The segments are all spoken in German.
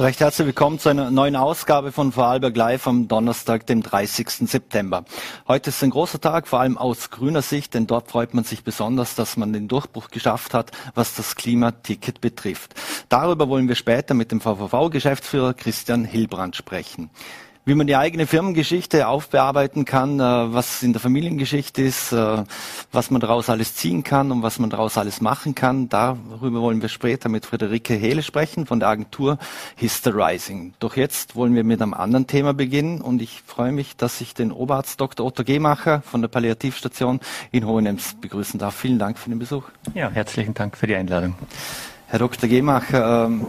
Recht herzlich willkommen zu einer neuen Ausgabe von Vorarlberg Live am Donnerstag, dem 30. September. Heute ist ein großer Tag, vor allem aus grüner Sicht, denn dort freut man sich besonders, dass man den Durchbruch geschafft hat, was das Klimaticket betrifft. Darüber wollen wir später mit dem VVV-Geschäftsführer Christian Hilbrand sprechen wie man die eigene Firmengeschichte aufbearbeiten kann, äh, was in der Familiengeschichte ist, äh, was man daraus alles ziehen kann und was man daraus alles machen kann. Darüber wollen wir später mit Friederike Hehle sprechen von der Agentur Histerizing. Doch jetzt wollen wir mit einem anderen Thema beginnen und ich freue mich, dass ich den Oberarzt Dr. Otto Gemacher von der Palliativstation in Hohenems begrüßen darf. Vielen Dank für den Besuch. Ja, herzlichen Dank für die Einladung. Herr Dr. Gemacher, ähm,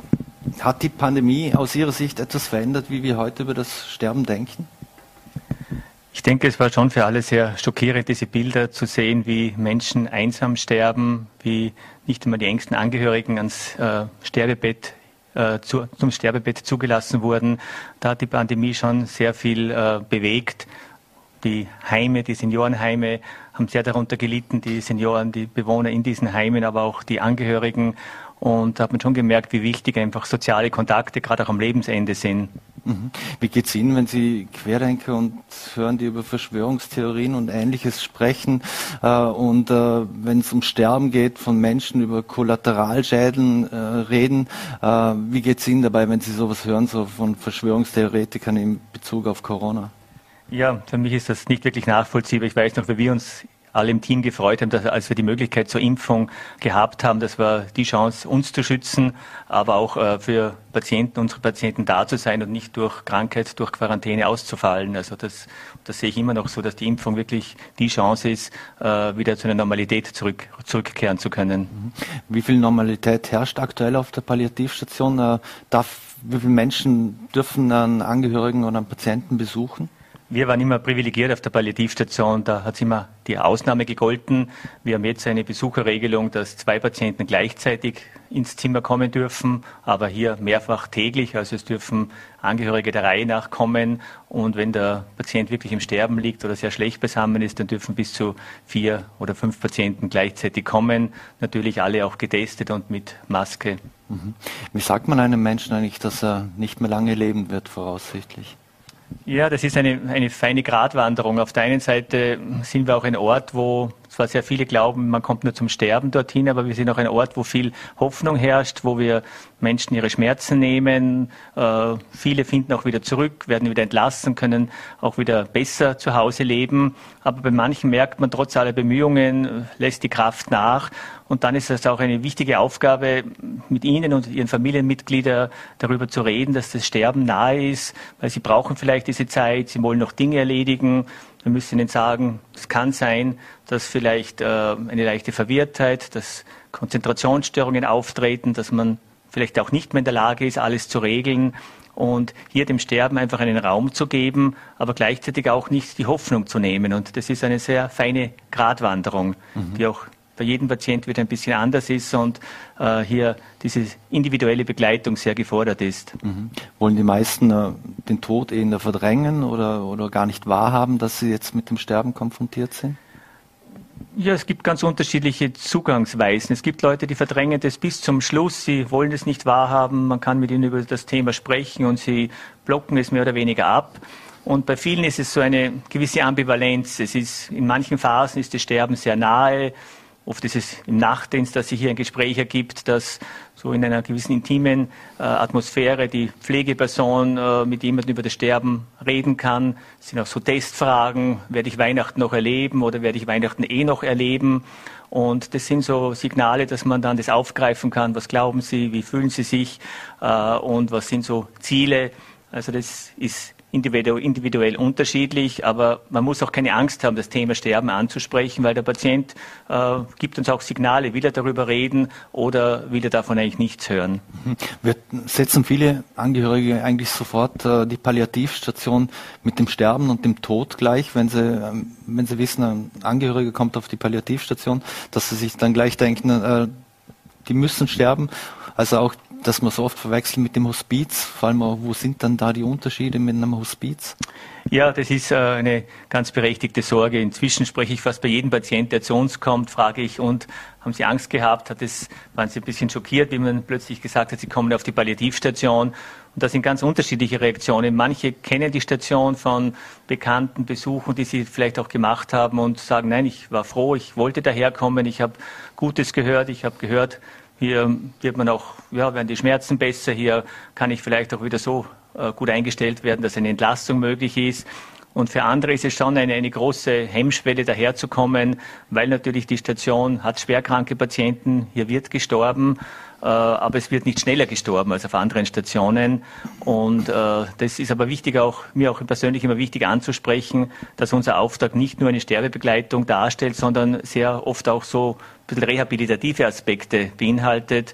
hat die Pandemie aus Ihrer Sicht etwas verändert, wie wir heute über das Sterben denken? Ich denke, es war schon für alle sehr schockierend, diese Bilder zu sehen, wie Menschen einsam sterben, wie nicht einmal die engsten Angehörigen ans äh, Sterbebett äh, zu, zum Sterbebett zugelassen wurden. Da hat die Pandemie schon sehr viel äh, bewegt. Die Heime, die Seniorenheime haben sehr darunter gelitten, die Senioren, die Bewohner in diesen Heimen, aber auch die Angehörigen. Und da hat man schon gemerkt, wie wichtig einfach soziale Kontakte gerade auch am Lebensende sind. Mhm. Wie geht es Ihnen, wenn Sie Querdenker und hören, die über Verschwörungstheorien und Ähnliches sprechen äh, und äh, wenn es um Sterben geht, von Menschen über Kollateralschäden äh, reden? Äh, wie geht es Ihnen dabei, wenn Sie sowas hören, so von Verschwörungstheoretikern in Bezug auf Corona? Ja, für mich ist das nicht wirklich nachvollziehbar. Ich weiß noch, wie wir uns alle im Team gefreut haben, dass, als wir die Möglichkeit zur Impfung gehabt haben, das war die Chance, uns zu schützen, aber auch äh, für Patienten, unsere Patienten da zu sein und nicht durch Krankheit, durch Quarantäne auszufallen. Also das, das sehe ich immer noch so, dass die Impfung wirklich die Chance ist, äh, wieder zu einer Normalität zurück, zurückkehren zu können. Mhm. Wie viel Normalität herrscht aktuell auf der Palliativstation? Äh, darf, wie viele Menschen dürfen einen Angehörigen oder einen Patienten besuchen? Wir waren immer privilegiert auf der Palliativstation, da hat es immer die Ausnahme gegolten. Wir haben jetzt eine Besucherregelung, dass zwei Patienten gleichzeitig ins Zimmer kommen dürfen, aber hier mehrfach täglich. Also es dürfen Angehörige der Reihe nach kommen und wenn der Patient wirklich im Sterben liegt oder sehr schlecht beisammen ist, dann dürfen bis zu vier oder fünf Patienten gleichzeitig kommen. Natürlich alle auch getestet und mit Maske. Mhm. Wie sagt man einem Menschen eigentlich, dass er nicht mehr lange leben wird, voraussichtlich? Ja, das ist eine, eine feine Gratwanderung. Auf der einen Seite sind wir auch ein Ort, wo zwar sehr viele glauben, man kommt nur zum Sterben dorthin, aber wir sind auch ein Ort, wo viel Hoffnung herrscht, wo wir Menschen ihre Schmerzen nehmen. Äh, viele finden auch wieder zurück, werden wieder entlassen, können auch wieder besser zu Hause leben. Aber bei manchen merkt man trotz aller Bemühungen, lässt die Kraft nach. Und dann ist es auch eine wichtige Aufgabe, mit Ihnen und Ihren Familienmitgliedern darüber zu reden, dass das Sterben nahe ist, weil Sie brauchen vielleicht diese Zeit, Sie wollen noch Dinge erledigen. Wir müssen ihnen sagen, es kann sein, dass vielleicht äh, eine leichte Verwirrtheit, dass Konzentrationsstörungen auftreten, dass man vielleicht auch nicht mehr in der Lage ist, alles zu regeln und hier dem Sterben einfach einen Raum zu geben, aber gleichzeitig auch nicht die Hoffnung zu nehmen. Und das ist eine sehr feine Gratwanderung, mhm. die auch bei jedem Patient wieder ein bisschen anders ist und äh, hier diese individuelle Begleitung sehr gefordert ist. Mhm. Wollen die meisten äh, den Tod eher verdrängen oder, oder gar nicht wahrhaben, dass sie jetzt mit dem Sterben konfrontiert sind? Ja, es gibt ganz unterschiedliche Zugangsweisen. Es gibt Leute, die verdrängen das bis zum Schluss. Sie wollen es nicht wahrhaben. Man kann mit ihnen über das Thema sprechen und sie blocken es mehr oder weniger ab. Und bei vielen ist es so eine gewisse Ambivalenz. Es ist, in manchen Phasen ist das Sterben sehr nahe. Oft ist es im Nachtdienst, dass sich hier ein Gespräch ergibt, dass so in einer gewissen intimen äh, Atmosphäre die Pflegeperson äh, mit jemandem über das Sterben reden kann. Es sind auch so Testfragen, werde ich Weihnachten noch erleben oder werde ich Weihnachten eh noch erleben? Und das sind so Signale, dass man dann das aufgreifen kann. Was glauben Sie? Wie fühlen Sie sich? Äh, und was sind so Ziele? Also das ist individuell unterschiedlich, aber man muss auch keine Angst haben, das Thema Sterben anzusprechen, weil der Patient äh, gibt uns auch Signale, will er darüber reden oder will er davon eigentlich nichts hören. Mhm. Wir setzen viele Angehörige eigentlich sofort äh, die Palliativstation mit dem Sterben und dem Tod gleich, wenn sie, ähm, wenn sie wissen, ein Angehöriger kommt auf die Palliativstation, dass sie sich dann gleich denken, äh, die müssen sterben. Also auch dass man so oft verwechselt mit dem Hospiz, vor allem wo sind dann da die Unterschiede mit einem Hospiz? Ja, das ist äh, eine ganz berechtigte Sorge. Inzwischen spreche ich fast bei jedem Patienten, der zu uns kommt, frage ich, und haben Sie Angst gehabt? Hat es, waren Sie ein bisschen schockiert, wie man plötzlich gesagt hat, Sie kommen auf die Palliativstation? Und da sind ganz unterschiedliche Reaktionen. Manche kennen die Station von bekannten Besuchen, die sie vielleicht auch gemacht haben und sagen, nein, ich war froh, ich wollte daherkommen, ich habe Gutes gehört, ich habe gehört, hier wird man auch, ja, werden die Schmerzen besser, hier kann ich vielleicht auch wieder so äh, gut eingestellt werden, dass eine Entlastung möglich ist. Und für andere ist es schon eine, eine große Hemmschwelle, daherzukommen, weil natürlich die Station hat schwerkranke Patienten, hier wird gestorben, aber es wird nicht schneller gestorben als auf anderen Stationen. Und äh, das ist aber wichtig, auch mir auch persönlich immer wichtig anzusprechen, dass unser Auftrag nicht nur eine Sterbebegleitung darstellt, sondern sehr oft auch so ein bisschen rehabilitative Aspekte beinhaltet.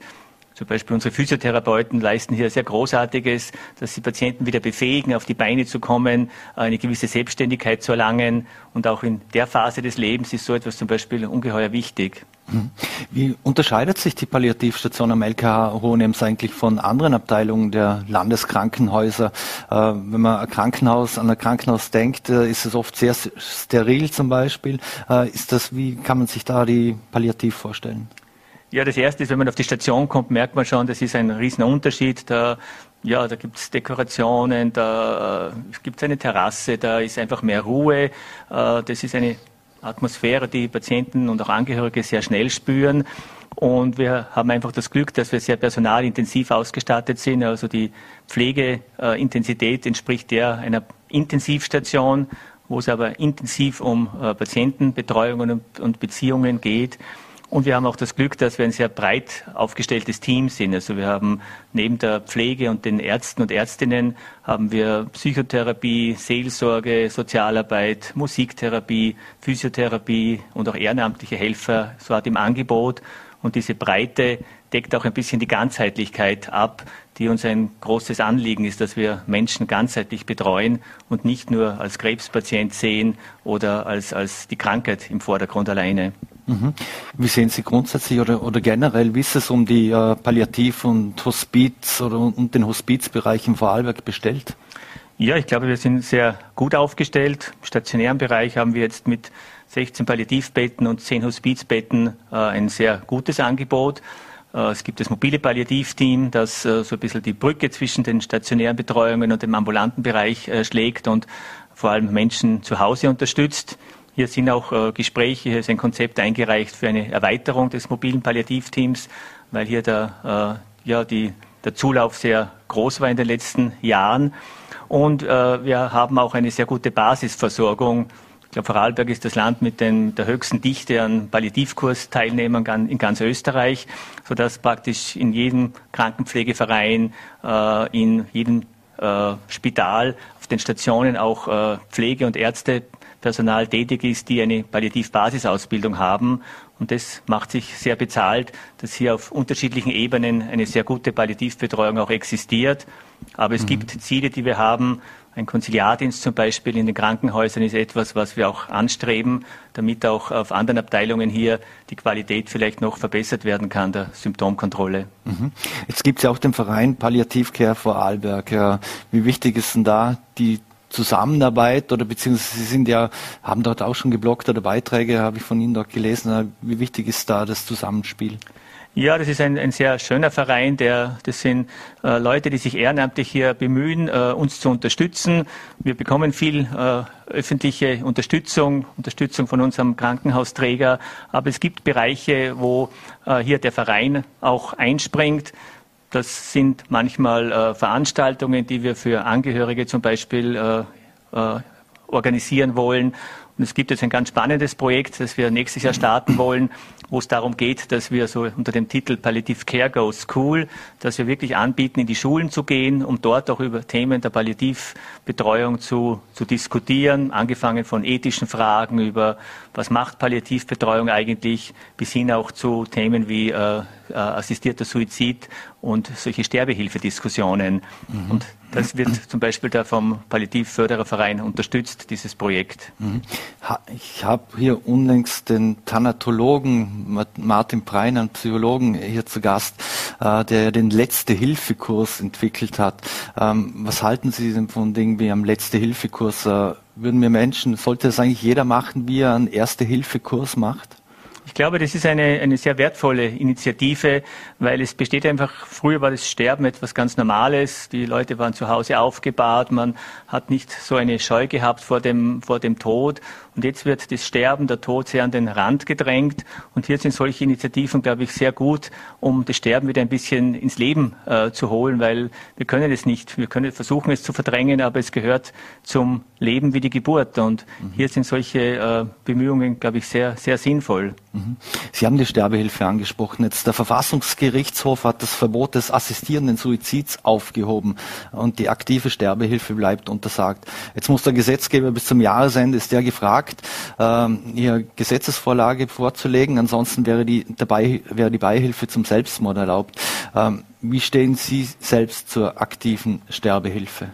Zum Beispiel unsere Physiotherapeuten leisten hier sehr Großartiges, dass sie Patienten wieder befähigen, auf die Beine zu kommen, eine gewisse Selbstständigkeit zu erlangen. Und auch in der Phase des Lebens ist so etwas zum Beispiel ungeheuer wichtig. Hm. Wie unterscheidet sich die Palliativstation am LKH Hohenems eigentlich von anderen Abteilungen der Landeskrankenhäuser? Äh, wenn man ein Krankenhaus, an ein Krankenhaus denkt, äh, ist es oft sehr steril zum Beispiel. Äh, ist das, wie kann man sich da die Palliativ vorstellen? Ja, das erste ist, wenn man auf die Station kommt, merkt man schon, das ist ein Riesenunterschied. Da, ja, da gibt es Dekorationen, da gibt es eine Terrasse, da ist einfach mehr Ruhe. Das ist eine Atmosphäre, die Patienten und auch Angehörige sehr schnell spüren. Und wir haben einfach das Glück, dass wir sehr personalintensiv ausgestattet sind. Also die Pflegeintensität entspricht der einer Intensivstation, wo es aber intensiv um äh, Patientenbetreuungen und Beziehungen geht. Und wir haben auch das Glück, dass wir ein sehr breit aufgestelltes Team sind. Also wir haben neben der Pflege und den Ärzten und Ärztinnen haben wir Psychotherapie, Seelsorge, Sozialarbeit, Musiktherapie, Physiotherapie und auch ehrenamtliche Helfer so hat im Angebot. Und diese Breite deckt auch ein bisschen die Ganzheitlichkeit ab, die uns ein großes Anliegen ist, dass wir Menschen ganzheitlich betreuen und nicht nur als Krebspatient sehen oder als, als die Krankheit im Vordergrund alleine. Mhm. Wie sehen Sie grundsätzlich oder, oder generell, wie ist es um die äh, Palliativ- und Hospiz- oder und den Hospizbereich im Vorarlberg bestellt? Ja, ich glaube, wir sind sehr gut aufgestellt. Im stationären Bereich haben wir jetzt mit 16 Palliativbetten und 10 Hospizbetten äh, ein sehr gutes Angebot. Äh, es gibt das mobile Palliativteam, das äh, so ein bisschen die Brücke zwischen den stationären Betreuungen und dem ambulanten Bereich äh, schlägt und vor allem Menschen zu Hause unterstützt. Hier sind auch äh, Gespräche, hier ist ein Konzept eingereicht für eine Erweiterung des mobilen Palliativteams, weil hier der, äh, ja, die, der Zulauf sehr groß war in den letzten Jahren. Und äh, wir haben auch eine sehr gute Basisversorgung. Ich glaube, Vorarlberg ist das Land mit den, der höchsten Dichte an Palliativkursteilnehmern in ganz Österreich, sodass praktisch in jedem Krankenpflegeverein, in jedem Spital, auf den Stationen auch Pflege und Ärzte Personal tätig ist, die eine Palliativ-Basisausbildung haben. Und das macht sich sehr bezahlt, dass hier auf unterschiedlichen Ebenen eine sehr gute Palliativbetreuung auch existiert. Aber es mhm. gibt Ziele, die wir haben. Ein Konziliardienst zum Beispiel in den Krankenhäusern ist etwas, was wir auch anstreben, damit auch auf anderen Abteilungen hier die Qualität vielleicht noch verbessert werden kann, der Symptomkontrolle. Mhm. Jetzt gibt es ja auch den Verein Palliativcare Vorarlberg. Wie wichtig ist denn da die Zusammenarbeit oder beziehungsweise Sie sind ja, haben dort auch schon geblockt oder Beiträge, habe ich von Ihnen dort gelesen. Wie wichtig ist da das Zusammenspiel? Ja, das ist ein, ein sehr schöner Verein. Der, das sind äh, Leute, die sich ehrenamtlich hier bemühen, äh, uns zu unterstützen. Wir bekommen viel äh, öffentliche Unterstützung, Unterstützung von unserem Krankenhausträger. Aber es gibt Bereiche, wo äh, hier der Verein auch einspringt. Das sind manchmal äh, Veranstaltungen, die wir für Angehörige zum Beispiel äh, äh, organisieren wollen. Und es gibt jetzt ein ganz spannendes Projekt, das wir nächstes Jahr starten wollen, wo es darum geht, dass wir so unter dem Titel Palliative Care Goes School, dass wir wirklich anbieten, in die Schulen zu gehen, um dort auch über Themen der Palliativbetreuung zu, zu diskutieren, angefangen von ethischen Fragen über, was macht Palliativbetreuung eigentlich, bis hin auch zu Themen wie äh, äh, assistierter Suizid und solche Sterbehilfediskussionen. Mhm. Und das wird zum Beispiel da vom Palliativfördererverein unterstützt, dieses Projekt. Mhm. Ich habe hier unlängst den Thanatologen Martin Prein, einen Psychologen, hier zu Gast, äh, der den Letzte-Hilfe-Kurs entwickelt hat. Ähm, was halten Sie denn von Dingen wie am Letzte-Hilfe-Kurs? Äh, würden wir Menschen, sollte das eigentlich jeder machen, wie er einen Erste-Hilfe-Kurs macht? Ich glaube, das ist eine, eine sehr wertvolle Initiative, weil es besteht einfach, früher war das Sterben etwas ganz Normales. Die Leute waren zu Hause aufgebahrt, man hat nicht so eine Scheu gehabt vor dem, vor dem Tod. Und jetzt wird das Sterben, der Tod sehr an den Rand gedrängt. Und hier sind solche Initiativen, glaube ich, sehr gut, um das Sterben wieder ein bisschen ins Leben äh, zu holen, weil wir können es nicht. Wir können versuchen, es zu verdrängen, aber es gehört zum Leben wie die Geburt. Und mhm. hier sind solche äh, Bemühungen, glaube ich, sehr, sehr sinnvoll. Mhm. Sie haben die Sterbehilfe angesprochen. Jetzt der Verfassungsgerichtshof hat das Verbot des assistierenden Suizids aufgehoben und die aktive Sterbehilfe bleibt untersagt. Jetzt muss der Gesetzgeber bis zum Jahresende ist der gefragt, ähm, hier Gesetzesvorlage vorzulegen. Ansonsten wäre die, dabei, wäre die Beihilfe zum Selbstmord erlaubt. Ähm, wie stehen Sie selbst zur aktiven Sterbehilfe?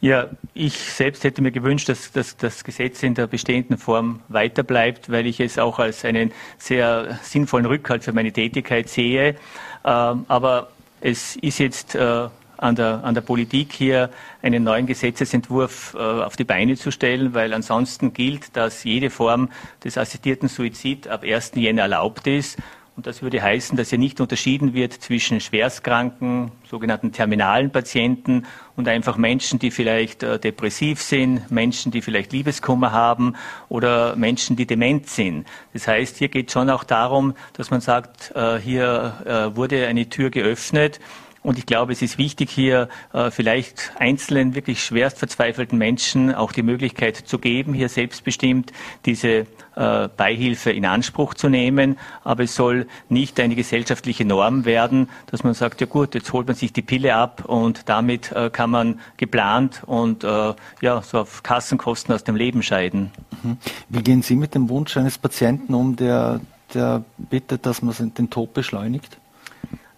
Ja, ich selbst hätte mir gewünscht, dass, dass das Gesetz in der bestehenden Form weiterbleibt, weil ich es auch als einen sehr sinnvollen Rückhalt für meine Tätigkeit sehe. Ähm, aber es ist jetzt äh, an der, an der Politik hier einen neuen Gesetzesentwurf äh, auf die Beine zu stellen, weil ansonsten gilt, dass jede Form des assistierten Suizid ab 1. Jänner erlaubt ist und das würde heißen, dass hier nicht unterschieden wird zwischen schwerstkranken, sogenannten terminalen Patienten und einfach Menschen, die vielleicht äh, depressiv sind, Menschen, die vielleicht Liebeskummer haben oder Menschen, die dement sind. Das heißt, hier geht es schon auch darum, dass man sagt, äh, hier äh, wurde eine Tür geöffnet und ich glaube, es ist wichtig, hier äh, vielleicht einzelnen, wirklich schwerst verzweifelten Menschen auch die Möglichkeit zu geben, hier selbstbestimmt diese äh, Beihilfe in Anspruch zu nehmen. Aber es soll nicht eine gesellschaftliche Norm werden, dass man sagt, ja gut, jetzt holt man sich die Pille ab und damit äh, kann man geplant und äh, ja, so auf Kassenkosten aus dem Leben scheiden. Mhm. Wie gehen Sie mit dem Wunsch eines Patienten um, der, der bittet, dass man den Tod beschleunigt?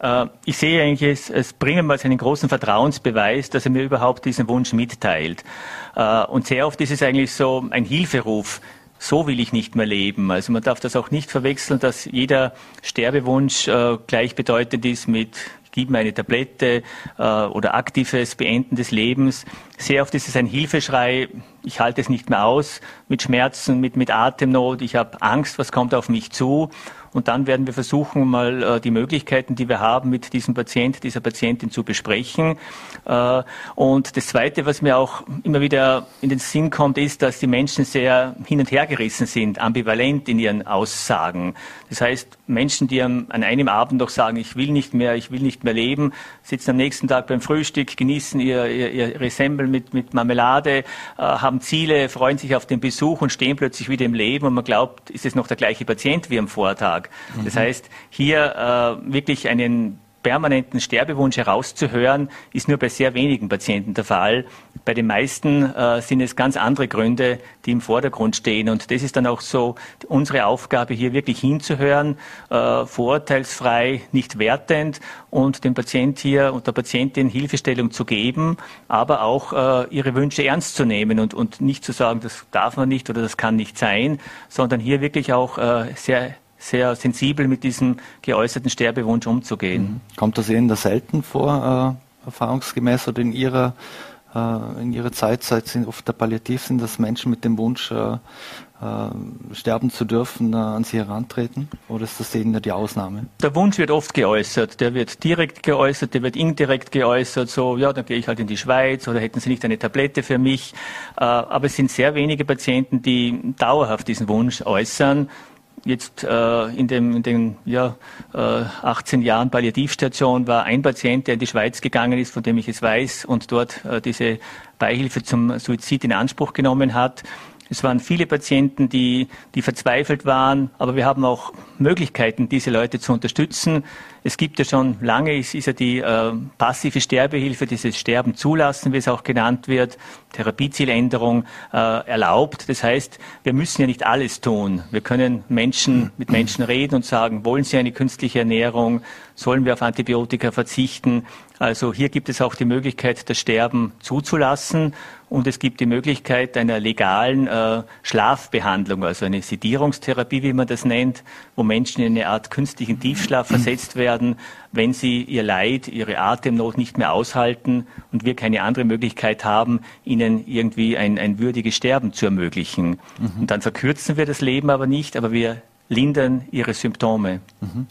Äh, ich sehe eigentlich, es, es bringen mal einen großen Vertrauensbeweis, dass er mir überhaupt diesen Wunsch mitteilt. Äh, und sehr oft ist es eigentlich so ein Hilferuf. So will ich nicht mehr leben. Also man darf das auch nicht verwechseln, dass jeder Sterbewunsch äh, gleichbedeutend ist mit gib mir eine Tablette oder aktives Beenden des Lebens. Sehr oft ist es ein Hilfeschrei, ich halte es nicht mehr aus mit Schmerzen, mit, mit Atemnot, ich habe Angst, was kommt auf mich zu. Und dann werden wir versuchen, mal äh, die Möglichkeiten, die wir haben, mit diesem Patient, dieser Patientin zu besprechen. Äh, und das Zweite, was mir auch immer wieder in den Sinn kommt, ist, dass die Menschen sehr hin und her gerissen sind, ambivalent in ihren Aussagen. Das heißt, Menschen, die an einem Abend noch sagen, ich will nicht mehr, ich will nicht mehr leben, sitzen am nächsten Tag beim Frühstück, genießen ihr, ihr, ihre Semmel mit, mit Marmelade, äh, haben Ziele, freuen sich auf den Besuch und stehen plötzlich wieder im Leben und man glaubt, ist es noch der gleiche Patient wie am Vortag. Das mhm. heißt, hier äh, wirklich einen permanenten Sterbewunsch herauszuhören, ist nur bei sehr wenigen Patienten der Fall. Bei den meisten äh, sind es ganz andere Gründe, die im Vordergrund stehen. Und das ist dann auch so unsere Aufgabe, hier wirklich hinzuhören, äh, vorurteilsfrei, nicht wertend und dem Patient hier und der Patientin Hilfestellung zu geben, aber auch äh, ihre Wünsche ernst zu nehmen und, und nicht zu sagen, das darf man nicht oder das kann nicht sein, sondern hier wirklich auch äh, sehr sehr sensibel mit diesem geäußerten Sterbewunsch umzugehen. Mhm. Kommt das Ihnen da selten vor, äh, erfahrungsgemäß oder in Ihrer, äh, in Ihrer Zeit, seit Sie auf der Palliativ sind, dass Menschen mit dem Wunsch, äh, äh sterben zu dürfen, äh, an Sie herantreten? Oder ist das Ihnen die Ausnahme? Der Wunsch wird oft geäußert. Der wird direkt geäußert, der wird indirekt geäußert. So, ja, dann gehe ich halt in die Schweiz oder hätten Sie nicht eine Tablette für mich? Äh, aber es sind sehr wenige Patienten, die dauerhaft diesen Wunsch äußern jetzt äh, in, dem, in den ja, äh, 18 Jahren Palliativstation war ein Patient, der in die Schweiz gegangen ist, von dem ich es weiß und dort äh, diese Beihilfe zum Suizid in Anspruch genommen hat. Es waren viele Patienten, die, die verzweifelt waren, aber wir haben auch Möglichkeiten, diese Leute zu unterstützen. Es gibt ja schon lange, ist, ist ja die äh, passive Sterbehilfe, dieses Sterben zulassen, wie es auch genannt wird, Therapiezieländerung äh, erlaubt. Das heißt, wir müssen ja nicht alles tun. Wir können Menschen mit Menschen reden und sagen, wollen Sie eine künstliche Ernährung? Sollen wir auf Antibiotika verzichten? Also hier gibt es auch die Möglichkeit, das Sterben zuzulassen und es gibt die Möglichkeit einer legalen äh, Schlafbehandlung, also eine Sedierungstherapie, wie man das nennt, wo Menschen in eine Art künstlichen Tiefschlaf versetzt werden, wenn sie ihr Leid, ihre Atemnot nicht mehr aushalten und wir keine andere Möglichkeit haben, ihnen irgendwie ein, ein würdiges Sterben zu ermöglichen. Mhm. Und dann verkürzen wir das Leben aber nicht, aber wir lindern ihre Symptome. Mhm.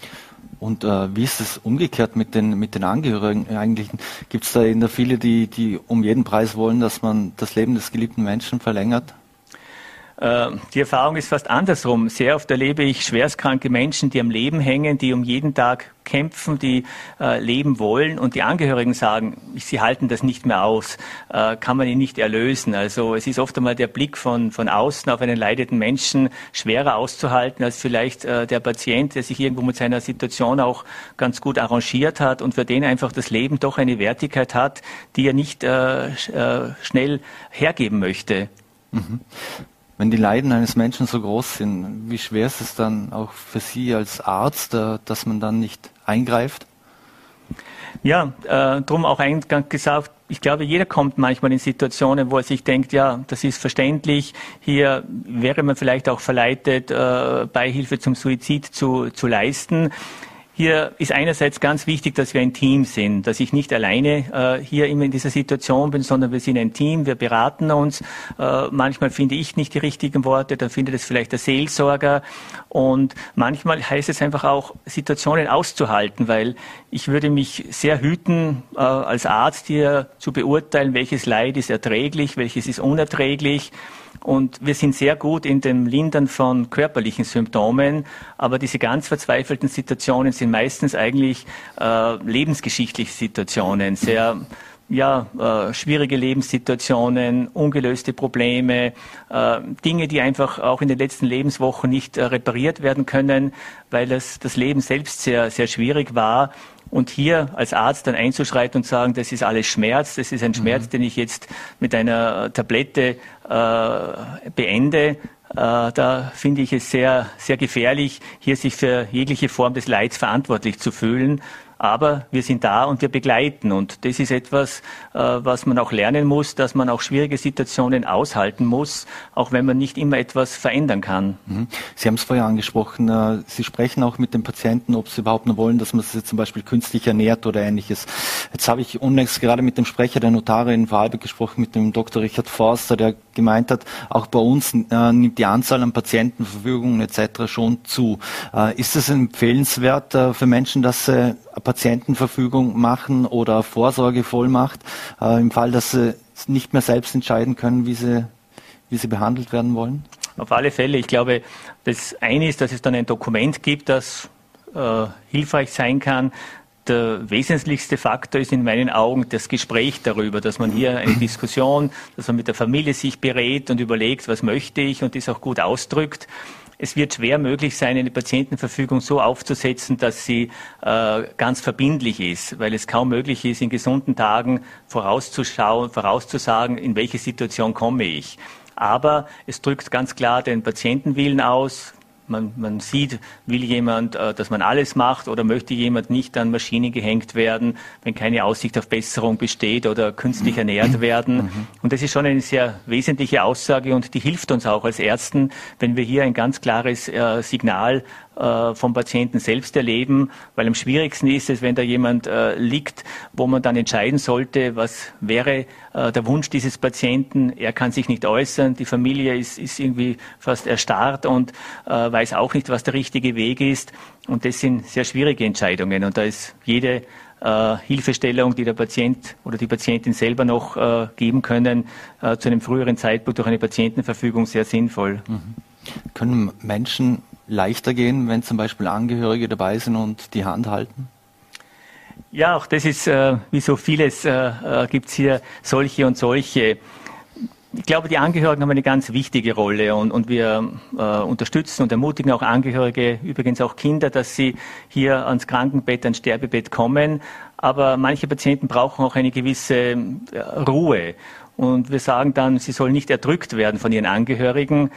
Und äh, wie ist es umgekehrt mit den, mit den Angehörigen eigentlich? Gibt es da in der viele, die, die um jeden Preis wollen, dass man das Leben des geliebten Menschen verlängert? Äh, die Erfahrung ist fast andersrum. Sehr oft erlebe ich schwerstkranke Menschen, die am Leben hängen, die um jeden Tag kämpfen, die äh, leben wollen und die Angehörigen sagen, sie halten das nicht mehr aus, äh, kann man ihn nicht erlösen. Also es ist oft einmal der Blick von, von außen auf einen leidenden Menschen schwerer auszuhalten als vielleicht äh, der Patient, der sich irgendwo mit seiner Situation auch ganz gut arrangiert hat und für den einfach das Leben doch eine Wertigkeit hat, die er nicht äh, äh, schnell hergeben möchte. Mhm. Wenn die Leiden eines Menschen so groß sind, wie schwer ist es dann auch für Sie als Arzt, äh, dass man dann nicht eingreift? Ja, äh, darum auch eingangs gesagt, ich glaube, jeder kommt manchmal in Situationen, wo er sich denkt, ja, das ist verständlich, hier wäre man vielleicht auch verleitet, äh, Beihilfe zum Suizid zu, zu leisten. Hier ist einerseits ganz wichtig, dass wir ein Team sind, dass ich nicht alleine äh, hier immer in dieser Situation bin, sondern wir sind ein Team, wir beraten uns. Äh, manchmal finde ich nicht die richtigen Worte, dann findet es vielleicht der Seelsorger. Und manchmal heißt es einfach auch, Situationen auszuhalten, weil ich würde mich sehr hüten, äh, als Arzt hier zu beurteilen, welches Leid ist erträglich, welches ist unerträglich. Und wir sind sehr gut in dem Lindern von körperlichen Symptomen, aber diese ganz verzweifelten Situationen sind meistens eigentlich äh, lebensgeschichtliche Situationen, sehr ja, äh, schwierige Lebenssituationen, ungelöste Probleme, äh, Dinge, die einfach auch in den letzten Lebenswochen nicht äh, repariert werden können, weil es das Leben selbst sehr, sehr schwierig war. Und hier als Arzt dann einzuschreiten und sagen, das ist alles Schmerz, das ist ein Schmerz, mhm. den ich jetzt mit einer Tablette äh, beende, äh, da finde ich es sehr, sehr gefährlich, hier sich für jegliche Form des Leids verantwortlich zu fühlen aber wir sind da und wir begleiten. Und das ist etwas, äh, was man auch lernen muss, dass man auch schwierige Situationen aushalten muss, auch wenn man nicht immer etwas verändern kann. Mhm. Sie haben es vorher angesprochen, äh, Sie sprechen auch mit den Patienten, ob sie überhaupt nur wollen, dass man sie zum Beispiel künstlich ernährt oder ähnliches. Jetzt habe ich unlängst gerade mit dem Sprecher der Notare in Vorarlberg gesprochen, mit dem Dr. Richard Forster, der gemeint hat, auch bei uns äh, nimmt die Anzahl an Patientenverfügungen etc. schon zu. ist es empfehlenswert für Menschen, dass sie Patientenverfügung machen oder Vorsorgevollmacht äh, im Fall, dass sie nicht mehr selbst entscheiden können, wie sie, wie sie behandelt werden wollen? Auf alle Fälle. Ich glaube, das eine ist, dass es dann ein Dokument gibt, das äh, hilfreich sein kann. Der wesentlichste Faktor ist in meinen Augen das Gespräch darüber, dass man hier eine Diskussion, dass man mit der Familie sich berät und überlegt, was möchte ich und das auch gut ausdrückt es wird schwer möglich sein, eine Patientenverfügung so aufzusetzen, dass sie äh, ganz verbindlich ist, weil es kaum möglich ist, in gesunden Tagen vorauszuschauen, vorauszusagen, in welche Situation komme ich. Aber es drückt ganz klar den Patientenwillen aus, man, man sieht, will jemand, äh, dass man alles macht oder möchte jemand nicht an Maschinen gehängt werden, wenn keine Aussicht auf Besserung besteht oder künstlich mhm. ernährt werden. Mhm. Und das ist schon eine sehr wesentliche Aussage und die hilft uns auch als Ärzten, wenn wir hier ein ganz klares äh, Signal äh, vom Patienten selbst erleben, weil am schwierigsten ist es, wenn da jemand äh, liegt, wo man dann entscheiden sollte, was wäre äh, der Wunsch dieses Patienten. Er kann sich nicht äußern, die Familie ist, ist irgendwie fast erstarrt und äh, weiß auch nicht, was der richtige Weg ist. Und das sind sehr schwierige Entscheidungen. Und da ist jede äh, Hilfestellung, die der Patient oder die Patientin selber noch geben können, zu einem früheren Zeitpunkt durch eine Patientenverfügung sehr sinnvoll. Mhm. Können Menschen leichter gehen, wenn zum Beispiel Angehörige dabei sind und die Hand halten? Ja, auch das ist, äh, wie so vieles, äh, äh gibt es hier solche und solche. Ich glaube, die Angehörigen haben eine ganz wichtige Rolle und, und wir äh, unterstützen und ermutigen auch Angehörige, übrigens auch Kinder, dass sie hier ans Krankenbett, ans Sterbebett kommen. Aber manche Patienten brauchen auch eine gewisse äh, Ruhe. Und wir sagen dann, sie sollen nicht erdrückt werden von ihren Angehörigen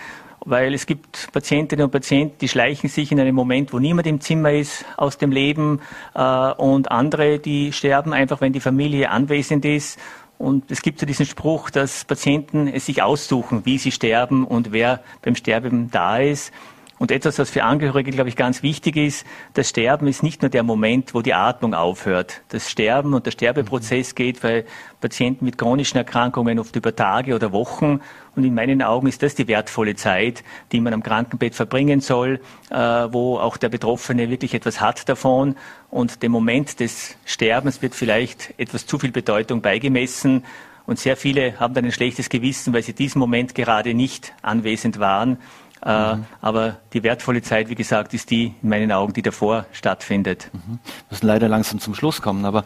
weil es gibt Patientinnen und Patienten, die schleichen sich in einem Moment, wo niemand im Zimmer ist, aus dem Leben äh, und andere, die sterben einfach, wenn die Familie anwesend ist. Und es gibt so diesen Spruch, dass Patienten es sich aussuchen, wie sie sterben und wer beim Sterben da ist. Und etwas, was für Angehörige, glaube ich, ganz wichtig ist, das Sterben ist nicht nur der Moment, wo die Atmung aufhört. Das Sterben und der Sterbeprozess geht bei Patienten mit chronischen Erkrankungen oft über Tage oder Wochen. Und in meinen Augen ist das die wertvolle Zeit, die man am Krankenbett verbringen soll, äh, wo auch der Betroffene wirklich etwas hat davon. Und dem Moment des Sterbens wird vielleicht etwas zu viel Bedeutung beigemessen. Und sehr viele haben dann ein schlechtes Gewissen, weil sie diesen Moment gerade nicht anwesend waren. Äh, mhm. Aber die wertvolle Zeit, wie gesagt, ist die in meinen Augen, die davor stattfindet. Mhm. Wir müssen leider langsam zum Schluss kommen, aber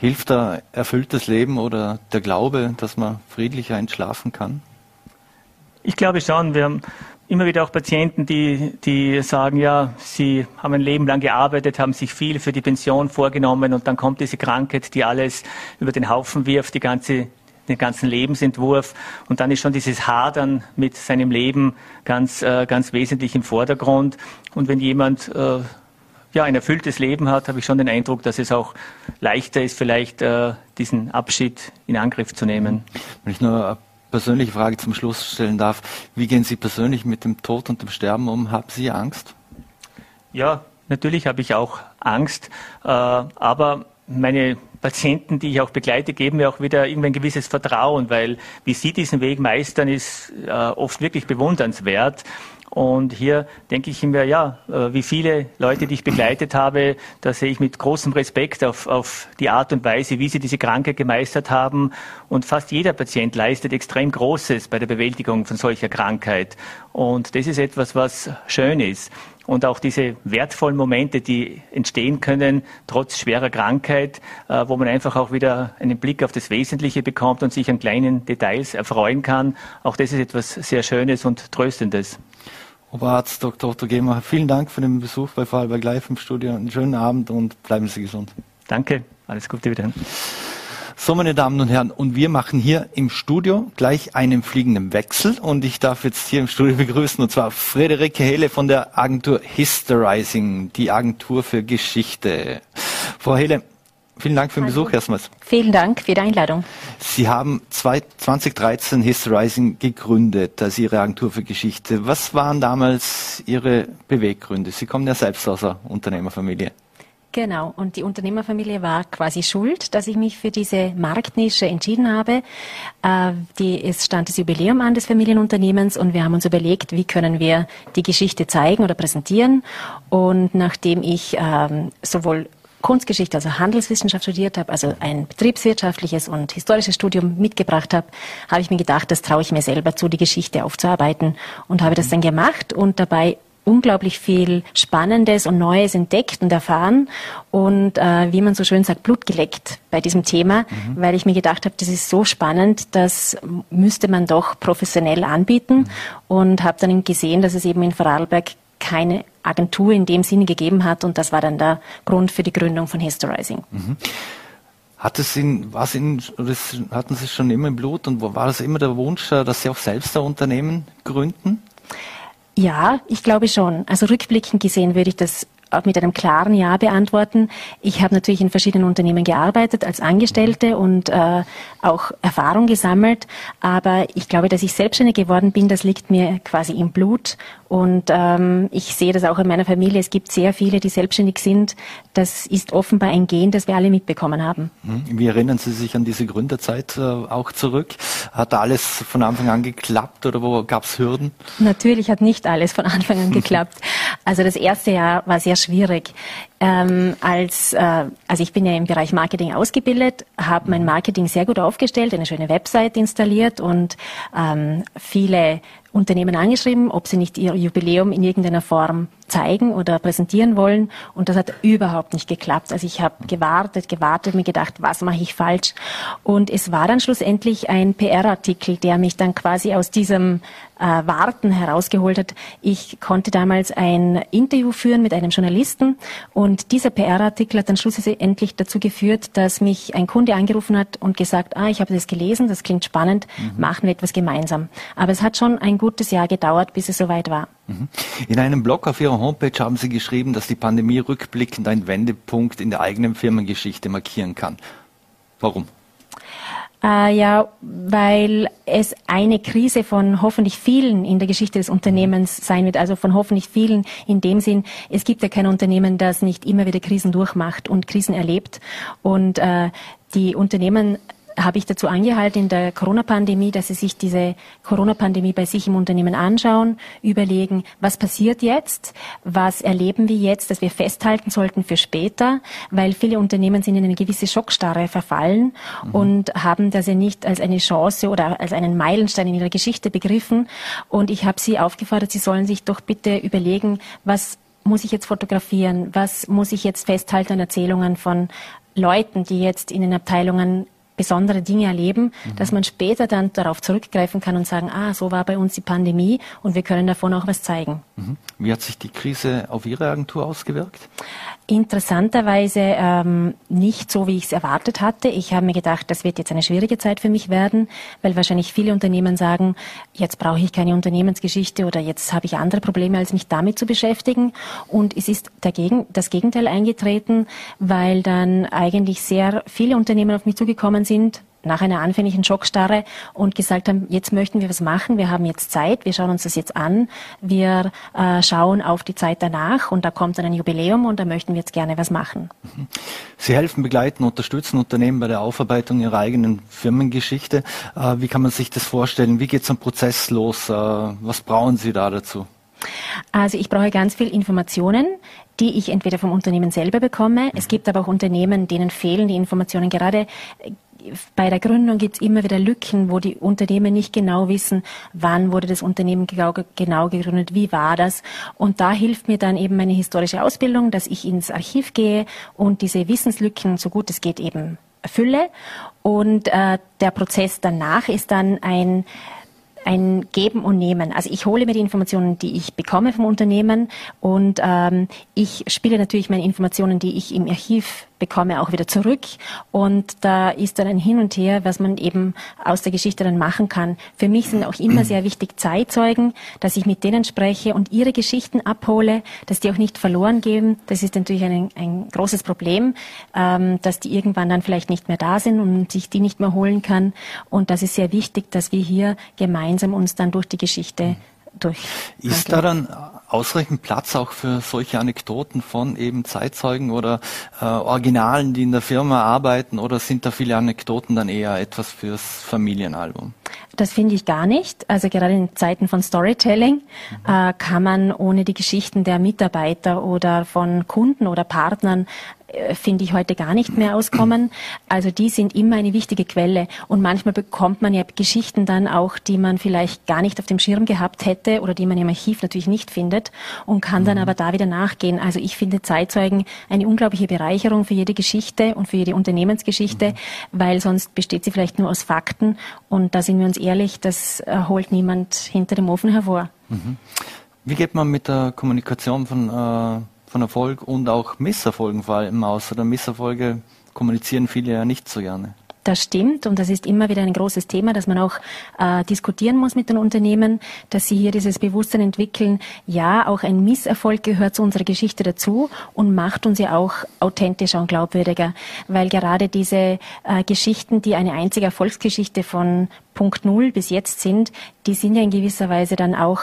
hilft da erfülltes Leben oder der Glaube, dass man friedlicher entschlafen kann? Ich glaube schon. Wir haben immer wieder auch Patienten, die, die sagen, ja, sie haben ein Leben lang gearbeitet, haben sich viel für die Pension vorgenommen und dann kommt diese Krankheit, die alles über den Haufen wirft, die ganze den ganzen Lebensentwurf. Und dann ist schon dieses Hadern mit seinem Leben ganz, äh, ganz wesentlich im Vordergrund. Und wenn jemand äh, ja, ein erfülltes Leben hat, habe ich schon den Eindruck, dass es auch leichter ist, vielleicht äh, diesen Abschied in Angriff zu nehmen. Wenn ich nur eine persönliche Frage zum Schluss stellen darf, wie gehen Sie persönlich mit dem Tod und dem Sterben um? Haben Sie Angst? Ja, natürlich habe ich auch Angst, äh, aber meine Patienten, die ich auch begleite, geben mir auch wieder irgendwie ein gewisses Vertrauen, weil wie sie diesen Weg meistern, ist äh, oft wirklich bewundernswert. Und hier denke ich mir, ja, äh, wie viele Leute, die ich begleitet habe, da sehe ich mit großem Respekt auf, auf die Art und Weise, wie sie diese Krankheit gemeistert haben. Und fast jeder Patient leistet extrem Großes bei der Bewältigung von solcher Krankheit. Und das ist etwas, was schön ist und auch diese wertvollen Momente, die entstehen können, trotz schwerer Krankheit, äh, wo man einfach auch wieder einen Blick auf das Wesentliche bekommt und sich an kleinen Details erfreuen kann. Auch das ist etwas sehr Schönes und Tröstendes. Oberarzt Dr. Otto Gemer, vielen Dank für den Besuch bei Vorarlberg Live im Studio. Einen schönen Abend und bleiben Sie gesund. Danke, alles Gute wieder. So, meine Damen und Herren, und wir machen hier im Studio gleich einen fliegenden Wechsel und ich darf jetzt hier im Studio begrüßen und zwar Friederike Hele von der Agentur Historizing, die Agentur für Geschichte. Frau Hele, vielen Dank für den Hallo. Besuch erstmals. Vielen Dank für die Einladung. Sie haben 2013 Historizing gegründet, als Ihre Agentur für Geschichte. Was waren damals Ihre Beweggründe? Sie kommen ja selbst aus einer Unternehmerfamilie. Genau, und die Unternehmerfamilie war quasi schuld, dass ich mich für diese Marktnische entschieden habe. Äh, die, es stand das Jubiläum an des Familienunternehmens und wir haben uns überlegt, wie können wir die Geschichte zeigen oder präsentieren. Und nachdem ich ähm, sowohl Kunstgeschichte, also Handelswissenschaft studiert habe, also ein betriebswirtschaftliches und historisches Studium mitgebracht habe, habe ich mir gedacht, das traue ich mir selber zu, die Geschichte aufzuarbeiten und habe das dann gemacht und dabei unglaublich viel Spannendes und Neues entdeckt und erfahren und äh, wie man so schön sagt, Blut geleckt bei diesem Thema, mhm. weil ich mir gedacht habe, das ist so spannend, das müsste man doch professionell anbieten mhm. und habe dann gesehen, dass es eben in Vorarlberg keine Agentur in dem Sinne gegeben hat und das war dann der Grund für die Gründung von Historizing. Mhm. Hat es in, was in, hatten Sie schon immer im Blut und war das immer der Wunsch, dass Sie auch selbst ein Unternehmen gründen? Ja, ich glaube schon. Also rückblickend gesehen würde ich das mit einem klaren Ja beantworten. Ich habe natürlich in verschiedenen Unternehmen gearbeitet als Angestellte und äh, auch Erfahrung gesammelt. Aber ich glaube, dass ich selbstständig geworden bin, das liegt mir quasi im Blut. Und ähm, ich sehe das auch in meiner Familie. Es gibt sehr viele, die selbstständig sind. Das ist offenbar ein Gen, das wir alle mitbekommen haben. Hm. Wie erinnern Sie sich an diese Gründerzeit äh, auch zurück? Hat alles von Anfang an geklappt oder wo gab es Hürden? Natürlich hat nicht alles von Anfang an geklappt. Also das erste Jahr war sehr schwierig. Ähm, als, äh, also ich bin ja im Bereich Marketing ausgebildet, habe mein Marketing sehr gut aufgestellt, eine schöne Website installiert und ähm, viele Unternehmen angeschrieben, ob sie nicht ihr Jubiläum in irgendeiner Form zeigen oder präsentieren wollen. Und das hat überhaupt nicht geklappt. Also ich habe gewartet, gewartet, mir gedacht, was mache ich falsch? Und es war dann schlussendlich ein PR-Artikel, der mich dann quasi aus diesem äh, Warten herausgeholt hat. Ich konnte damals ein Interview führen mit einem Journalisten und dieser PR-Artikel hat dann schlussendlich dazu geführt, dass mich ein Kunde angerufen hat und gesagt, ah, ich habe das gelesen, das klingt spannend, mhm. machen wir etwas gemeinsam. Aber es hat schon ein gutes Jahr gedauert, bis es soweit war. Mhm. In einem Blog auf Ihrer Homepage haben Sie geschrieben, dass die Pandemie rückblickend ein Wendepunkt in der eigenen Firmengeschichte markieren kann. Warum? Äh, ja, weil es eine Krise von hoffentlich vielen in der Geschichte des Unternehmens sein wird, also von hoffentlich vielen in dem Sinn, es gibt ja kein Unternehmen, das nicht immer wieder Krisen durchmacht und Krisen erlebt. Und äh, die Unternehmen habe ich dazu angehalten in der Corona-Pandemie, dass sie sich diese Corona-Pandemie bei sich im Unternehmen anschauen, überlegen, was passiert jetzt, was erleben wir jetzt, dass wir festhalten sollten für später, weil viele Unternehmen sind in eine gewisse Schockstarre verfallen mhm. und haben das ja nicht als eine Chance oder als einen Meilenstein in ihrer Geschichte begriffen. Und ich habe sie aufgefordert, sie sollen sich doch bitte überlegen, was muss ich jetzt fotografieren? Was muss ich jetzt festhalten an Erzählungen von Leuten, die jetzt in den Abteilungen besondere Dinge erleben, mhm. dass man später dann darauf zurückgreifen kann und sagen, ah, so war bei uns die Pandemie und wir können davon auch was zeigen. Mhm. Wie hat sich die Krise auf Ihre Agentur ausgewirkt? Interessanterweise ähm, nicht so, wie ich es erwartet hatte. Ich habe mir gedacht, das wird jetzt eine schwierige Zeit für mich werden, weil wahrscheinlich viele Unternehmen sagen, jetzt brauche ich keine Unternehmensgeschichte oder jetzt habe ich andere Probleme, als mich damit zu beschäftigen. Und es ist dagegen das Gegenteil eingetreten, weil dann eigentlich sehr viele Unternehmen auf mich zugekommen sind, nach einer anfänglichen Schockstarre und gesagt haben, jetzt möchten wir was machen, wir haben jetzt Zeit, wir schauen uns das jetzt an, wir äh, schauen auf die Zeit danach und da kommt dann ein Jubiläum und da möchten wir jetzt gerne was machen. Mhm. Sie helfen, begleiten, unterstützen Unternehmen bei der Aufarbeitung ihrer eigenen Firmengeschichte. Äh, wie kann man sich das vorstellen? Wie geht so ein Prozess los? Äh, was brauchen Sie da dazu? Also ich brauche ganz viel Informationen, die ich entweder vom Unternehmen selber bekomme. Es gibt aber auch Unternehmen, denen fehlen die Informationen. Gerade bei der Gründung gibt es immer wieder Lücken, wo die Unternehmen nicht genau wissen, wann wurde das Unternehmen genau, genau gegründet, wie war das. Und da hilft mir dann eben meine historische Ausbildung, dass ich ins Archiv gehe und diese Wissenslücken, so gut es geht, eben erfülle. Und äh, der Prozess danach ist dann ein ein Geben und Nehmen. Also ich hole mir die Informationen, die ich bekomme vom Unternehmen und ähm, ich spiele natürlich meine Informationen, die ich im Archiv bekomme auch wieder zurück. Und da ist dann ein Hin und Her, was man eben aus der Geschichte dann machen kann. Für mich sind auch immer sehr wichtig Zeitzeugen, dass ich mit denen spreche und ihre Geschichten abhole, dass die auch nicht verloren gehen. Das ist natürlich ein, ein großes Problem, ähm, dass die irgendwann dann vielleicht nicht mehr da sind und sich die nicht mehr holen kann. Und das ist sehr wichtig, dass wir hier gemeinsam uns dann durch die Geschichte durch. Ist da dann ausreichend Platz auch für solche Anekdoten von eben Zeitzeugen oder äh, Originalen, die in der Firma arbeiten oder sind da viele Anekdoten dann eher etwas fürs Familienalbum? Das finde ich gar nicht. Also gerade in Zeiten von Storytelling mhm. äh, kann man ohne die Geschichten der Mitarbeiter oder von Kunden oder Partnern finde ich heute gar nicht mehr auskommen. Also die sind immer eine wichtige Quelle. Und manchmal bekommt man ja Geschichten dann auch, die man vielleicht gar nicht auf dem Schirm gehabt hätte oder die man im Archiv natürlich nicht findet und kann dann mhm. aber da wieder nachgehen. Also ich finde Zeitzeugen eine unglaubliche Bereicherung für jede Geschichte und für jede Unternehmensgeschichte, mhm. weil sonst besteht sie vielleicht nur aus Fakten. Und da sind wir uns ehrlich, das äh, holt niemand hinter dem Ofen hervor. Mhm. Wie geht man mit der Kommunikation von äh von Erfolg und auch Misserfolgen vor allem aus. Oder Misserfolge kommunizieren viele ja nicht so gerne. Das stimmt und das ist immer wieder ein großes Thema, dass man auch äh, diskutieren muss mit den Unternehmen, dass sie hier dieses Bewusstsein entwickeln. Ja, auch ein Misserfolg gehört zu unserer Geschichte dazu und macht uns ja auch authentischer und glaubwürdiger, weil gerade diese äh, Geschichten, die eine einzige Erfolgsgeschichte von Punkt Null bis jetzt sind, die sind ja in gewisser Weise dann auch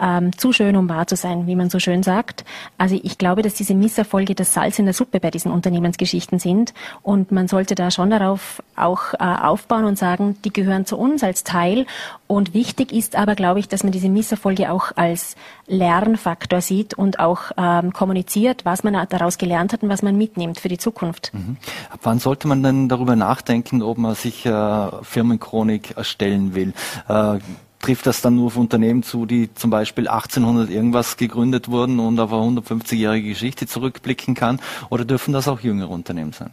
ähm, zu schön, um wahr zu sein, wie man so schön sagt. Also ich glaube, dass diese Misserfolge das Salz in der Suppe bei diesen Unternehmensgeschichten sind und man sollte da schon darauf auch äh, aufbauen und sagen, die gehören zu uns als Teil. Und wichtig ist aber, glaube ich, dass man diese Misserfolge auch als Lernfaktor sieht und auch ähm, kommuniziert, was man daraus gelernt hat und was man mitnimmt für die Zukunft. Mhm. Ab wann sollte man denn darüber nachdenken, ob man sich äh, Firmenchronik erstellt? stellen will. Äh, trifft das dann nur auf Unternehmen zu, die zum Beispiel 1800 irgendwas gegründet wurden und auf eine 150-jährige Geschichte zurückblicken kann? Oder dürfen das auch jüngere Unternehmen sein?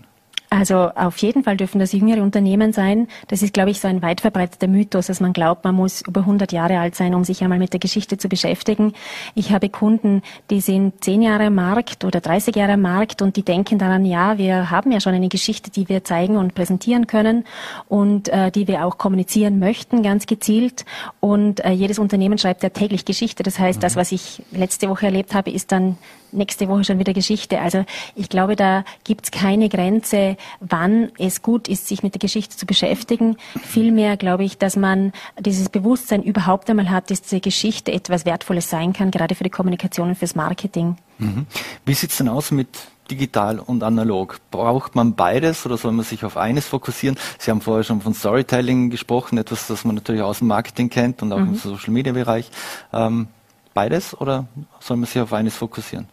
Also auf jeden Fall dürfen das jüngere Unternehmen sein. Das ist, glaube ich, so ein weit verbreiteter Mythos, dass man glaubt, man muss über 100 Jahre alt sein, um sich einmal mit der Geschichte zu beschäftigen. Ich habe Kunden, die sind 10 Jahre am Markt oder 30 Jahre am Markt und die denken daran, ja, wir haben ja schon eine Geschichte, die wir zeigen und präsentieren können und äh, die wir auch kommunizieren möchten, ganz gezielt. Und äh, jedes Unternehmen schreibt ja täglich Geschichte. Das heißt, mhm. das, was ich letzte Woche erlebt habe, ist dann nächste Woche schon wieder Geschichte. Also ich glaube, da gibt es keine Grenze, wann es gut ist, sich mit der Geschichte zu beschäftigen. Vielmehr glaube ich, dass man dieses Bewusstsein überhaupt einmal hat, dass diese Geschichte etwas Wertvolles sein kann, gerade für die Kommunikation und fürs Marketing. Mhm. Wie sieht es denn aus mit digital und analog? Braucht man beides oder soll man sich auf eines fokussieren? Sie haben vorher schon von Storytelling gesprochen, etwas, das man natürlich aus dem Marketing kennt und auch mhm. im Social-Media-Bereich. Ähm, beides oder soll man sich auf eines fokussieren?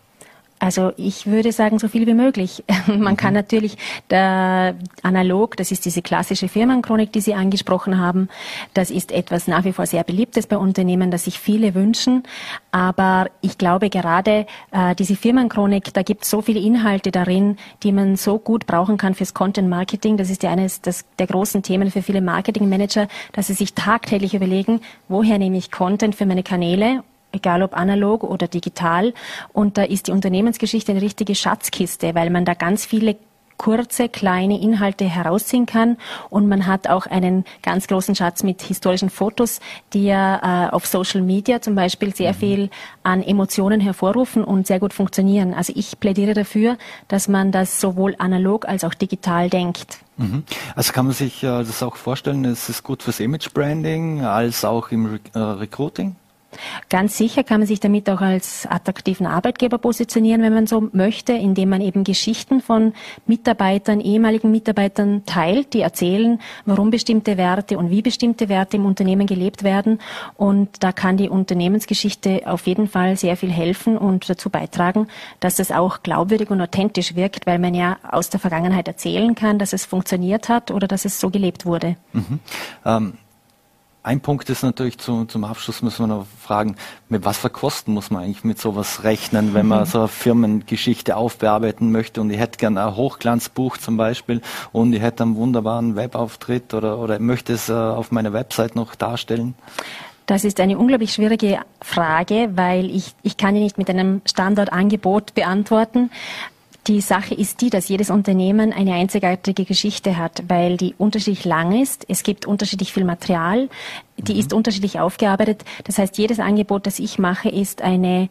Also ich würde sagen, so viel wie möglich. Man kann mhm. natürlich der analog, das ist diese klassische Firmenchronik, die Sie angesprochen haben, das ist etwas nach wie vor sehr beliebtes bei Unternehmen, das sich viele wünschen. Aber ich glaube gerade äh, diese Firmenchronik, da gibt es so viele Inhalte darin, die man so gut brauchen kann fürs Content Marketing. Das ist ja eines das, der großen Themen für viele Marketingmanager, dass sie sich tagtäglich überlegen, woher nehme ich Content für meine Kanäle egal ob analog oder digital. Und da ist die Unternehmensgeschichte eine richtige Schatzkiste, weil man da ganz viele kurze, kleine Inhalte herausziehen kann. Und man hat auch einen ganz großen Schatz mit historischen Fotos, die ja äh, auf Social Media zum Beispiel sehr mhm. viel an Emotionen hervorrufen und sehr gut funktionieren. Also ich plädiere dafür, dass man das sowohl analog als auch digital denkt. Mhm. Also kann man sich äh, das auch vorstellen, es ist gut fürs Image Branding als auch im Re äh, Recruiting? Ganz sicher kann man sich damit auch als attraktiven Arbeitgeber positionieren, wenn man so möchte, indem man eben Geschichten von Mitarbeitern, ehemaligen Mitarbeitern teilt, die erzählen, warum bestimmte Werte und wie bestimmte Werte im Unternehmen gelebt werden. Und da kann die Unternehmensgeschichte auf jeden Fall sehr viel helfen und dazu beitragen, dass es auch glaubwürdig und authentisch wirkt, weil man ja aus der Vergangenheit erzählen kann, dass es funktioniert hat oder dass es so gelebt wurde. Mhm. Ähm ein Punkt ist natürlich zu, zum Abschluss müssen wir noch fragen, mit was für Kosten muss man eigentlich mit sowas rechnen, wenn man so eine Firmengeschichte aufbearbeiten möchte und ich hätte gerne ein Hochglanzbuch zum Beispiel und ich hätte einen wunderbaren Webauftritt oder, oder möchte es äh, auf meiner Website noch darstellen? Das ist eine unglaublich schwierige Frage, weil ich, ich kann die nicht mit einem Standardangebot beantworten. Die Sache ist die, dass jedes Unternehmen eine einzigartige Geschichte hat, weil die unterschiedlich lang ist. Es gibt unterschiedlich viel Material, die mhm. ist unterschiedlich aufgearbeitet. Das heißt, jedes Angebot, das ich mache, ist eine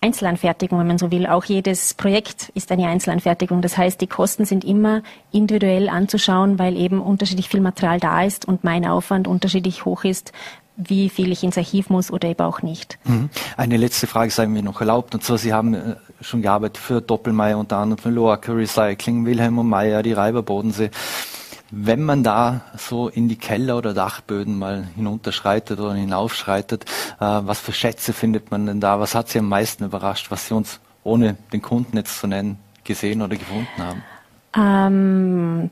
Einzelanfertigung, wenn man so will. Auch jedes Projekt ist eine Einzelanfertigung. Das heißt, die Kosten sind immer individuell anzuschauen, weil eben unterschiedlich viel Material da ist und mein Aufwand unterschiedlich hoch ist, wie viel ich ins Archiv muss oder eben auch nicht. Mhm. Eine letzte Frage sei mir noch erlaubt. Und zwar, Sie haben äh, schon gearbeitet für Doppelmeier, unter anderem für Loacker Recycling, Wilhelm und Meyer, die Reiber Bodensee. Wenn man da so in die Keller oder Dachböden mal hinunterschreitet oder hinaufschreitet, äh, was für Schätze findet man denn da? Was hat Sie am meisten überrascht, was Sie uns, ohne den Kunden jetzt zu nennen, gesehen oder gefunden haben? Ähm,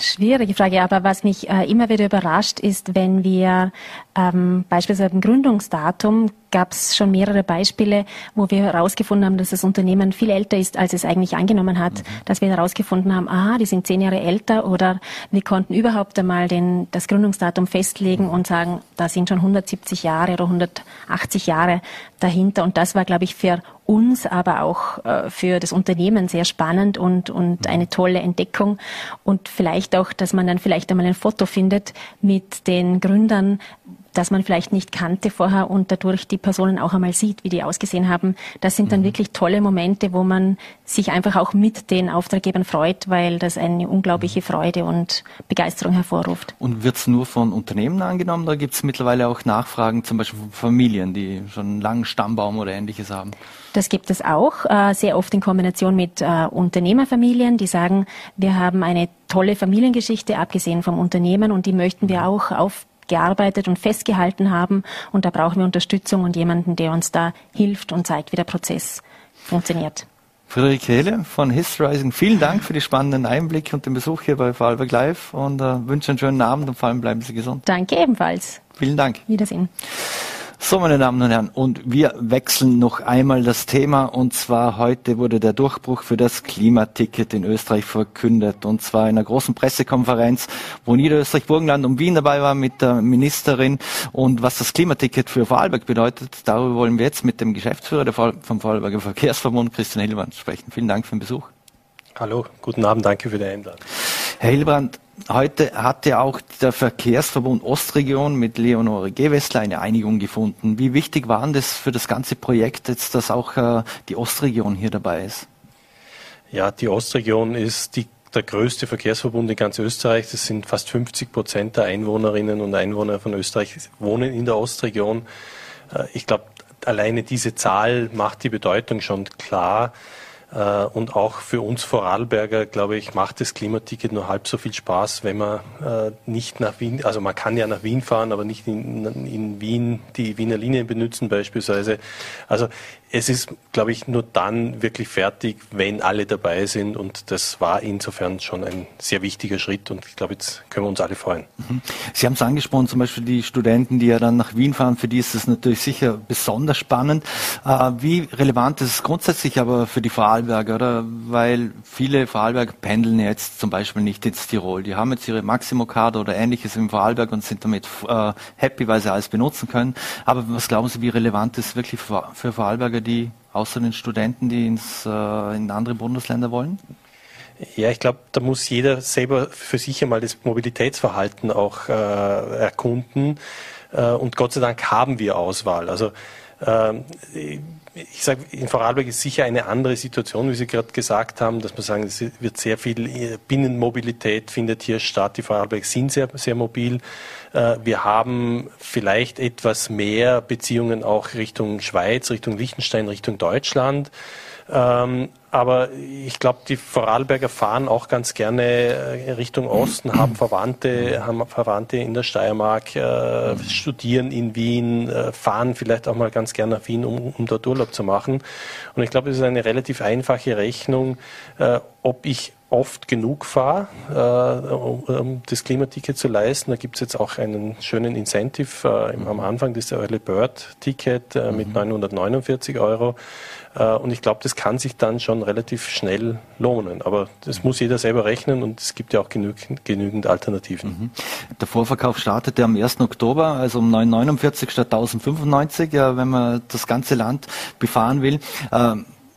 Schwierige Frage, aber was mich äh, immer wieder überrascht, ist, wenn wir ähm, beispielsweise ein Gründungsdatum gab es schon mehrere Beispiele, wo wir herausgefunden haben, dass das Unternehmen viel älter ist, als es eigentlich angenommen hat. Mhm. Dass wir herausgefunden haben, aha, die sind zehn Jahre älter oder wir konnten überhaupt einmal den, das Gründungsdatum festlegen und sagen, da sind schon 170 Jahre oder 180 Jahre dahinter. Und das war, glaube ich, für uns, aber auch äh, für das Unternehmen sehr spannend und, und mhm. eine tolle Entdeckung. Und vielleicht auch, dass man dann vielleicht einmal ein Foto findet mit den Gründern, das man vielleicht nicht kannte vorher und dadurch die Personen auch einmal sieht, wie die ausgesehen haben. Das sind dann mhm. wirklich tolle Momente, wo man sich einfach auch mit den Auftraggebern freut, weil das eine unglaubliche Freude und Begeisterung hervorruft. Und wird es nur von Unternehmen angenommen oder gibt es mittlerweile auch Nachfragen, zum Beispiel von Familien, die schon einen langen Stammbaum oder ähnliches haben? Das gibt es auch, äh, sehr oft in Kombination mit äh, Unternehmerfamilien, die sagen, wir haben eine tolle Familiengeschichte, abgesehen vom Unternehmen, und die möchten wir auch auf gearbeitet und festgehalten haben. Und da brauchen wir Unterstützung und jemanden, der uns da hilft und zeigt, wie der Prozess funktioniert. Friederike Hehle von Histrising, vielen Dank für die spannenden Einblicke und den Besuch hier bei Vorarlberg Live und äh, wünsche einen schönen Abend und vor allem bleiben Sie gesund. Danke ebenfalls. Vielen Dank. Wiedersehen. So, meine Damen und Herren, und wir wechseln noch einmal das Thema. Und zwar heute wurde der Durchbruch für das Klimaticket in Österreich verkündet. Und zwar in einer großen Pressekonferenz, wo Niederösterreich, Burgenland und Wien dabei war mit der Ministerin. Und was das Klimaticket für Vorarlberg bedeutet, darüber wollen wir jetzt mit dem Geschäftsführer vom Vorarlberger Verkehrsverbund, Christian Hillmann, sprechen. Vielen Dank für den Besuch. Hallo, guten Abend, danke für die Einladung. Herr Hilbrand, Heute hat ja auch der Verkehrsverbund Ostregion mit Leonore Gewessler eine Einigung gefunden. Wie wichtig war das für das ganze Projekt jetzt, dass auch äh, die Ostregion hier dabei ist? Ja, die Ostregion ist die, der größte Verkehrsverbund in ganz Österreich. Das sind fast 50 Prozent der Einwohnerinnen und Einwohner von Österreich wohnen in der Ostregion. Äh, ich glaube, alleine diese Zahl macht die Bedeutung schon klar. Äh, und auch für uns Vorarlberger, glaube ich, macht das Klimaticket nur halb so viel Spaß, wenn man äh, nicht nach Wien, also man kann ja nach Wien fahren, aber nicht in, in Wien die Wiener Linie benutzen beispielsweise. Also es ist, glaube ich, nur dann wirklich fertig, wenn alle dabei sind. Und das war insofern schon ein sehr wichtiger Schritt. Und ich glaube, jetzt können wir uns alle freuen. Mhm. Sie haben es angesprochen, zum Beispiel die Studenten, die ja dann nach Wien fahren, für die ist das natürlich sicher besonders spannend. Äh, wie relevant ist es grundsätzlich aber für die Vorarlberger, oder? Weil viele Vorarlberger pendeln jetzt zum Beispiel nicht ins Tirol. Die haben jetzt ihre Maximo-Karte oder ähnliches im Vorarlberg und sind damit äh, happy, weil sie alles benutzen können. Aber was glauben Sie, wie relevant ist wirklich für, Vorarlberger die außer den Studenten, die ins, äh, in andere Bundesländer wollen? Ja, ich glaube, da muss jeder selber für sich einmal das Mobilitätsverhalten auch äh, erkunden. Äh, und Gott sei Dank haben wir Auswahl. Also ähm, ich sage, in Vorarlberg ist sicher eine andere Situation, wie Sie gerade gesagt haben, dass man sagen, es wird sehr viel äh, Binnenmobilität findet hier statt. Die Vorarlberg sind sehr, sehr mobil. Äh, wir haben vielleicht etwas mehr Beziehungen auch Richtung Schweiz, Richtung Liechtenstein, Richtung Deutschland. Aber ich glaube, die Vorarlberger fahren auch ganz gerne äh, Richtung Osten, haben Verwandte, haben Verwandte in der Steiermark, äh, studieren in Wien, äh, fahren vielleicht auch mal ganz gerne nach Wien, um, um dort Urlaub zu machen. Und ich glaube, es ist eine relativ einfache Rechnung, äh, ob ich oft genug fahre, äh, um, um, das Klimaticket zu leisten. Da gibt es jetzt auch einen schönen Incentive äh, am Anfang, das ist der Early Bird Ticket äh, mit 949 mhm. Euro. Äh, und ich glaube, das kann sich dann schon relativ schnell lohnen. Aber das muss jeder selber rechnen und es gibt ja auch genügend, genügend Alternativen. Mhm. Der Vorverkauf startete am 1. Oktober, also um 949 statt 1095, ja, wenn man das ganze Land befahren will.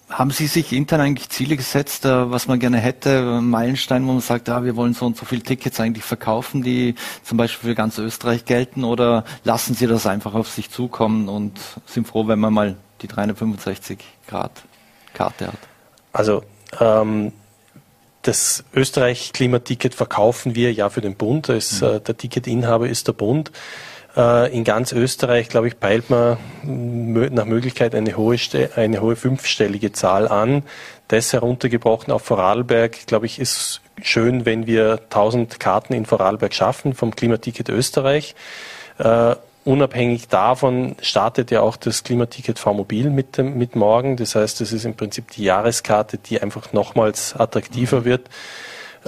Haben Sie sich intern eigentlich Ziele gesetzt, äh, was man gerne hätte, Meilenstein, wo man sagt, ja, wir wollen so und so viele Tickets eigentlich verkaufen, die zum Beispiel für ganz Österreich gelten, oder lassen Sie das einfach auf sich zukommen und sind froh, wenn man mal die 365 Grad Karte hat? Also ähm, das Österreich-Klimaticket verkaufen wir ja für den Bund. Als, mhm. äh, der Ticketinhaber ist der Bund. Äh, in ganz Österreich, glaube ich, peilt man nach Möglichkeit eine hohe, eine hohe fünfstellige Zahl an. Das heruntergebrochen auf Vorarlberg, glaube ich, ist schön, wenn wir 1000 Karten in Vorarlberg schaffen vom Klimaticket Österreich. Uh, unabhängig davon startet ja auch das Klimaticket V-Mobil mit, mit morgen. Das heißt, das ist im Prinzip die Jahreskarte, die einfach nochmals attraktiver mhm. wird.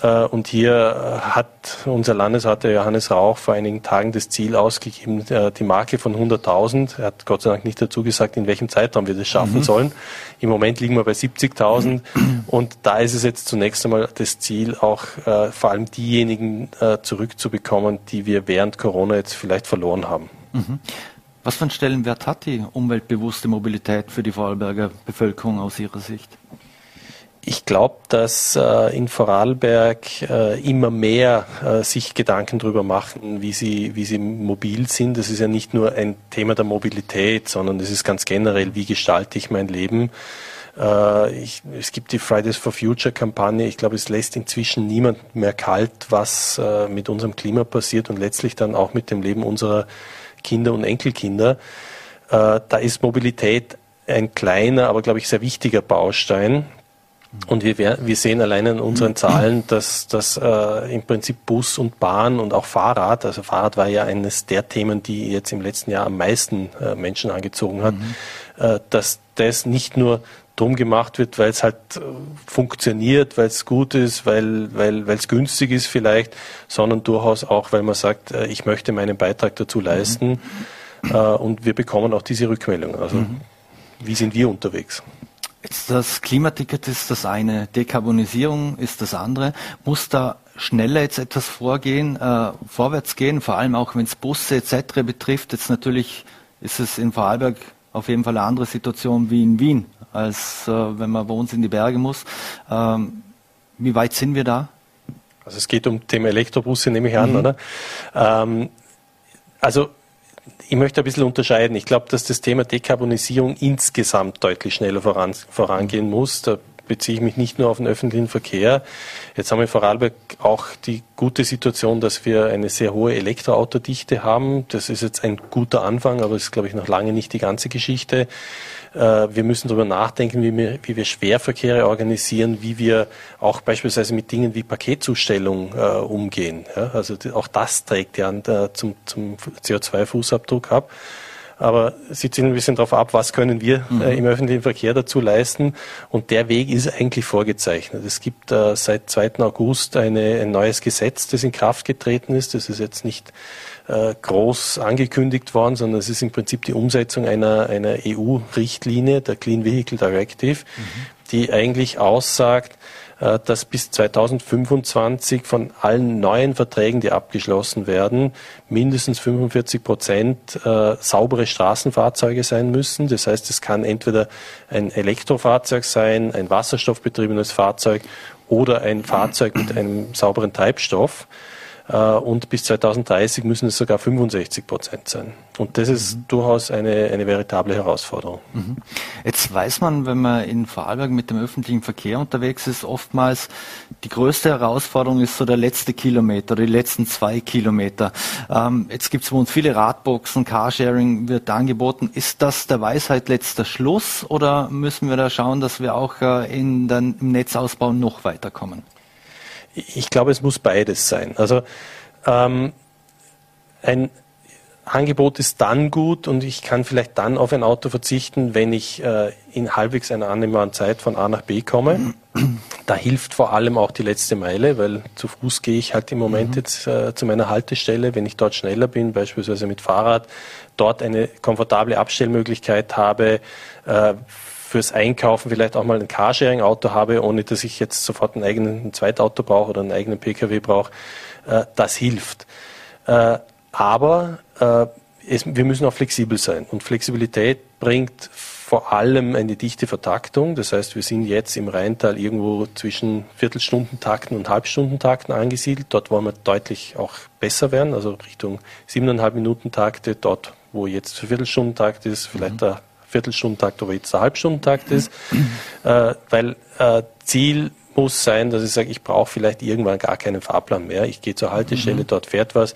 Äh, und hier äh, hat unser Landesrat Johannes Rauch vor einigen Tagen das Ziel ausgegeben, äh, die Marke von 100.000. Er hat Gott sei Dank nicht dazu gesagt, in welchem Zeitraum wir das schaffen mhm. sollen. Im Moment liegen wir bei 70.000 und da ist es jetzt zunächst einmal das Ziel, auch vor allem diejenigen zurückzubekommen, die wir während Corona jetzt vielleicht verloren haben. Mhm. Was für einen Stellenwert hat die umweltbewusste Mobilität für die Vorarlberger Bevölkerung aus Ihrer Sicht? Ich glaube, dass äh, in Vorarlberg äh, immer mehr äh, sich Gedanken darüber machen, wie sie, wie sie mobil sind. Das ist ja nicht nur ein Thema der Mobilität, sondern es ist ganz generell, wie gestalte ich mein Leben. Äh, ich, es gibt die Fridays for Future Kampagne. Ich glaube, es lässt inzwischen niemand mehr kalt, was äh, mit unserem Klima passiert und letztlich dann auch mit dem Leben unserer Kinder und Enkelkinder. Äh, da ist Mobilität ein kleiner, aber glaube ich sehr wichtiger Baustein. Und wir, wir sehen allein in unseren Zahlen, dass, dass äh, im Prinzip Bus und Bahn und auch Fahrrad, also Fahrrad war ja eines der Themen, die jetzt im letzten Jahr am meisten äh, Menschen angezogen hat, mhm. äh, dass das nicht nur drum gemacht wird, weil es halt äh, funktioniert, weil es gut ist, weil weil weil es günstig ist vielleicht, sondern durchaus auch, weil man sagt, äh, ich möchte meinen Beitrag dazu leisten. Mhm. Und wir bekommen auch diese Rückmeldung. Also mhm. wie sind wir unterwegs? Das Klimaticket ist das eine, Dekarbonisierung ist das andere. Muss da schneller jetzt etwas vorgehen, äh, vorwärts gehen, vor allem auch wenn es Busse etc. betrifft. Jetzt natürlich ist es in Vorarlberg auf jeden Fall eine andere Situation wie in Wien, als äh, wenn man bei uns in die Berge muss. Ähm, wie weit sind wir da? Also es geht um Thema Elektrobusse, nehme ich an, mhm. oder? Ähm, also ich möchte ein bisschen unterscheiden. Ich glaube, dass das Thema Dekarbonisierung insgesamt deutlich schneller voran, vorangehen muss. Da beziehe ich mich nicht nur auf den öffentlichen Verkehr. Jetzt haben wir in Vorarlberg auch die gute Situation, dass wir eine sehr hohe Elektroautodichte haben. Das ist jetzt ein guter Anfang, aber ist, glaube ich, noch lange nicht die ganze Geschichte. Äh, wir müssen darüber nachdenken, wie wir, wie wir Schwerverkehre organisieren, wie wir auch beispielsweise mit Dingen wie Paketzustellung äh, umgehen. Ja, also auch das trägt ja äh, zum, zum CO2-Fußabdruck ab. Aber sie ziehen ein bisschen darauf ab, was können wir mhm. äh, im öffentlichen Verkehr dazu leisten. Und der Weg ist eigentlich vorgezeichnet. Es gibt äh, seit 2. August eine, ein neues Gesetz, das in Kraft getreten ist. Das ist jetzt nicht äh, groß angekündigt worden, sondern es ist im Prinzip die Umsetzung einer, einer EU-Richtlinie, der Clean Vehicle Directive, mhm. die eigentlich aussagt, äh, dass bis 2025 von allen neuen Verträgen, die abgeschlossen werden, mindestens 45 Prozent äh, saubere Straßenfahrzeuge sein müssen. Das heißt, es kann entweder ein Elektrofahrzeug sein, ein wasserstoffbetriebenes Fahrzeug oder ein Fahrzeug mit einem sauberen Treibstoff. Äh, und bis 2030 müssen es sogar 65 Prozent sein. Und das ist mhm. durchaus eine, eine veritable Herausforderung. Mhm. Jetzt weiß man, wenn man in Vorarlberg mit dem öffentlichen Verkehr unterwegs ist, oftmals die größte Herausforderung ist so der letzte Kilometer, die letzten zwei Kilometer. Ähm, jetzt gibt es bei uns viele Radboxen, Carsharing wird angeboten. Ist das der Weisheit letzter Schluss oder müssen wir da schauen, dass wir auch äh, in den, im Netzausbau noch weiterkommen? Ich glaube, es muss beides sein. Also ähm, ein Angebot ist dann gut und ich kann vielleicht dann auf ein Auto verzichten, wenn ich äh, in halbwegs einer annehmbaren Zeit von A nach B komme. Da hilft vor allem auch die letzte Meile, weil zu Fuß gehe ich halt im Moment mhm. jetzt äh, zu meiner Haltestelle, wenn ich dort schneller bin, beispielsweise mit Fahrrad, dort eine komfortable Abstellmöglichkeit habe, äh, fürs Einkaufen vielleicht auch mal ein Carsharing-Auto habe, ohne dass ich jetzt sofort ein eigenes ein Zweitauto brauche oder einen eigenen Pkw brauche, äh, das hilft. Äh, aber äh, es, wir müssen auch flexibel sein. Und Flexibilität bringt vor allem eine dichte Vertaktung. Das heißt, wir sind jetzt im Rheintal irgendwo zwischen Viertelstundentakten und Halbstundentakten angesiedelt. Dort wollen wir deutlich auch besser werden, also Richtung siebeneinhalb Minuten Takte, dort wo jetzt Viertelstundentakt ist, vielleicht mhm. der Viertelstundentakt oder jetzt der Halbstundentakt ist, äh, weil äh, Ziel muss sein, dass ich sage, ich brauche vielleicht irgendwann gar keinen Fahrplan mehr. Ich gehe zur Haltestelle, mhm. dort fährt was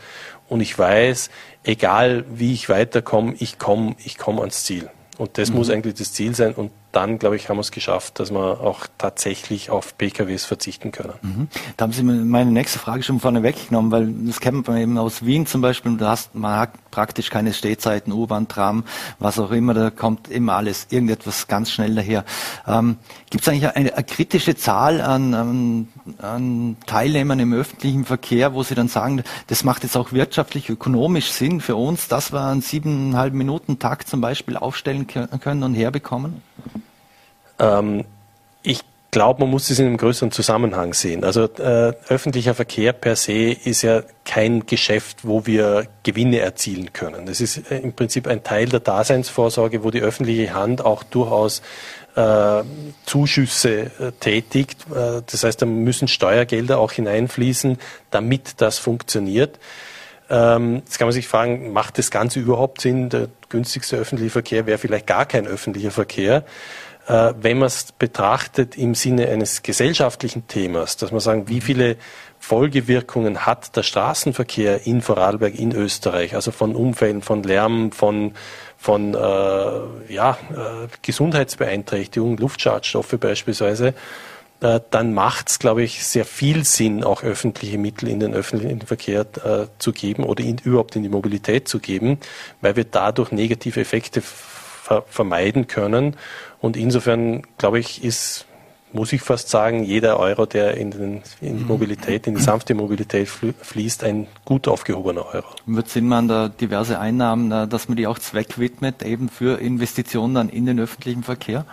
und ich weiß, egal wie ich weiterkomme, ich komme ich komm ans Ziel. Und das mhm. muss eigentlich das Ziel sein. Und dann, glaube ich, haben wir es geschafft, dass wir auch tatsächlich auf PKWs verzichten können. Mhm. Da haben Sie meine nächste Frage schon vorne weggenommen, weil das kennt man eben aus Wien zum Beispiel. Da hast, man hat praktisch keine Stehzeiten, U-Bahn, Tram, was auch immer. Da kommt immer alles, irgendetwas ganz schnell daher. Ähm, Gibt es eigentlich eine, eine, kritische Zahl an, an, an Teilnehmern im öffentlichen Verkehr, wo Sie dann sagen, das macht jetzt auch wirtschaftlich, ökonomisch Sinn für uns, dass wir einen siebeneinhalb Minuten Tag zum Beispiel aufstellen können und herbekommen? Ähm, ich glaube, man muss es in einem größeren Zusammenhang sehen. Also äh, öffentlicher Verkehr per se ist ja kein Geschäft, wo wir Gewinne erzielen können. Es ist äh, im Prinzip ein Teil der Daseinsvorsorge, wo die öffentliche Hand auch durchaus äh, Zuschüsse äh, tätigt. Das heißt, da müssen Steuergelder auch hineinfließen, damit das funktioniert. Ähm, jetzt kann man sich fragen, macht das Ganze überhaupt Sinn? Der günstigste öffentliche Verkehr wäre vielleicht gar kein öffentlicher Verkehr. Äh, wenn man es betrachtet im Sinne eines gesellschaftlichen Themas, dass man sagen, wie viele Folgewirkungen hat der Straßenverkehr in Vorarlberg, in Österreich, also von Unfällen, von Lärm, von, von äh, ja, äh, Gesundheitsbeeinträchtigungen, Luftschadstoffe beispielsweise, dann macht es, glaube ich, sehr viel Sinn, auch öffentliche Mittel in den öffentlichen Verkehr äh, zu geben oder in, überhaupt in die Mobilität zu geben, weil wir dadurch negative Effekte ver vermeiden können. Und insofern, glaube ich, ist, muss ich fast sagen, jeder Euro, der in, den, in die mhm. Mobilität, in die sanfte Mobilität fließt, ein gut aufgehobener Euro. Wird Sinn machen, da diverse Einnahmen, dass man die auch zweckwidmet, eben für Investitionen dann in den öffentlichen Verkehr?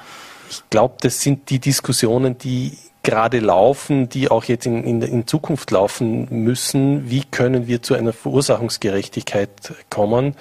Ich glaube, das sind die Diskussionen, die gerade laufen, die auch jetzt in, in, in, Zukunft laufen müssen. Wie können wir zu einer Verursachungsgerechtigkeit kommen?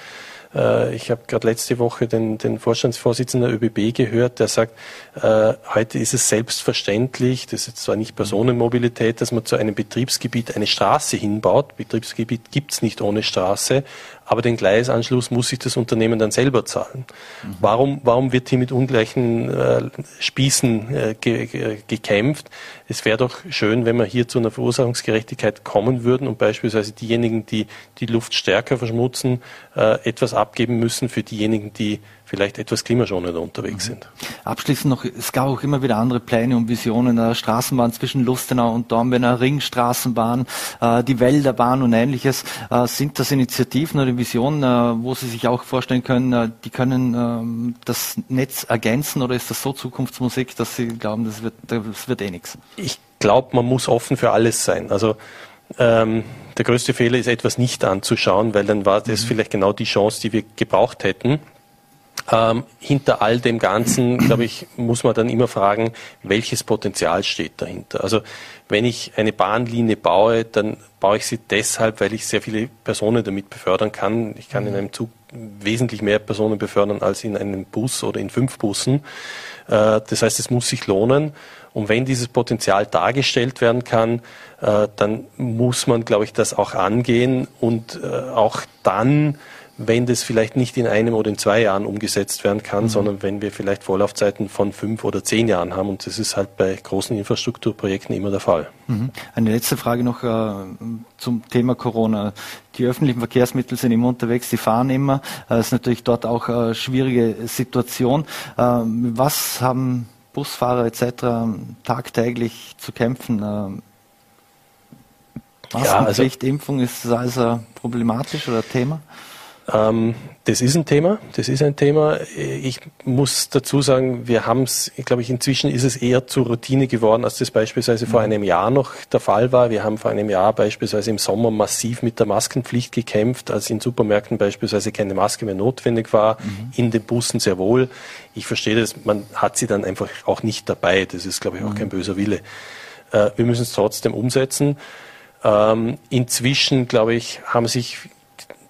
Äh, ich habe gerade letzte Woche den, den Vorstandsvorsitzenden der ÖBB gehört, der sagt, äh, heute ist es selbstverständlich, das ist zwar nicht Personenmobilität, dass man zu einem Betriebsgebiet eine Straße hinbaut. Betriebsgebiet gibt's nicht ohne Straße, aber den Gleisanschluss muss sich das Unternehmen dann selber zahlen. Mhm. Warum, warum wird hier mit ungleichen äh, Spießen äh, ge, ge, gekämpft? Es wäre doch schön, wenn wir hier zu einer Verursachungsgerechtigkeit kommen würden und beispielsweise diejenigen, die die Luft stärker verschmutzen, äh, etwas abgeben müssen für diejenigen, die vielleicht etwas klimaschonender unterwegs mhm. sind. Abschließend noch, es gab auch immer wieder andere Pläne und Visionen, der Straßenbahn zwischen Lustenau und Dornbirner, Ringstraßenbahn, äh, die Wälderbahn und ähnliches. Äh, sind das Initiativen oder Visionen, äh, wo Sie sich auch vorstellen können, äh, die können ähm, das Netz ergänzen oder ist das so Zukunftsmusik, dass Sie glauben, das wird, das wird eh nichts? Ich glaube, man muss offen für alles sein. Also ähm, der größte Fehler ist, etwas nicht anzuschauen, weil dann war das mhm. vielleicht genau die Chance, die wir gebraucht hätten. Ähm, hinter all dem Ganzen, glaube ich, muss man dann immer fragen, welches Potenzial steht dahinter. Also wenn ich eine Bahnlinie baue, dann baue ich sie deshalb, weil ich sehr viele Personen damit befördern kann. Ich kann in einem Zug wesentlich mehr Personen befördern als in einem Bus oder in fünf Bussen. Äh, das heißt, es muss sich lohnen. Und wenn dieses Potenzial dargestellt werden kann, äh, dann muss man, glaube ich, das auch angehen und äh, auch dann wenn das vielleicht nicht in einem oder in zwei Jahren umgesetzt werden kann, mhm. sondern wenn wir vielleicht Vorlaufzeiten von fünf oder zehn Jahren haben. Und das ist halt bei großen Infrastrukturprojekten immer der Fall. Mhm. Eine letzte Frage noch äh, zum Thema Corona. Die öffentlichen Verkehrsmittel sind immer unterwegs, die fahren immer. Das äh, ist natürlich dort auch eine schwierige Situation. Äh, was haben Busfahrer etc. tagtäglich zu kämpfen? Äh, Maskenpflicht, ja, also, Impfung, ist das also problematisch oder Thema? Ähm, das ist ein Thema, das ist ein Thema. Ich muss dazu sagen, wir haben es, glaube ich, inzwischen ist es eher zur Routine geworden, als das beispielsweise vor mhm. einem Jahr noch der Fall war. Wir haben vor einem Jahr beispielsweise im Sommer massiv mit der Maskenpflicht gekämpft, als in Supermärkten beispielsweise keine Maske mehr notwendig war, mhm. in den Bussen sehr wohl. Ich verstehe das, man hat sie dann einfach auch nicht dabei. Das ist, glaube ich, auch mhm. kein böser Wille. Äh, wir müssen es trotzdem umsetzen. Ähm, inzwischen, glaube ich, haben sich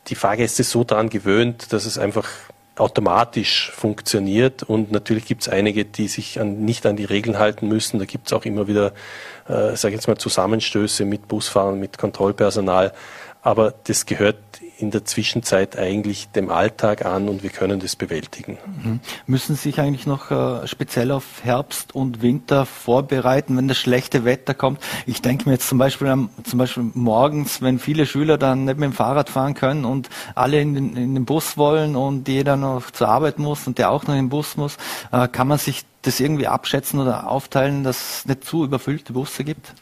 die Fahrgäste so daran gewöhnt, dass es einfach automatisch funktioniert und natürlich gibt es einige, die sich an, nicht an die Regeln halten müssen. Da gibt es auch immer wieder, äh, sage ich jetzt mal, Zusammenstöße mit Busfahrern, mit Kontrollpersonal. Aber das gehört in der Zwischenzeit eigentlich dem Alltag an und wir können das bewältigen. Mhm. Müssen Sie sich eigentlich noch äh, speziell auf Herbst und Winter vorbereiten, wenn das schlechte Wetter kommt? Ich denke mir jetzt zum Beispiel, am, zum Beispiel morgens, wenn viele Schüler dann nicht mit dem Fahrrad fahren können und alle in den, in den Bus wollen und jeder noch zur Arbeit muss und der auch noch in den Bus muss, äh, kann man sich das irgendwie abschätzen oder aufteilen, dass es nicht zu überfüllte Busse gibt?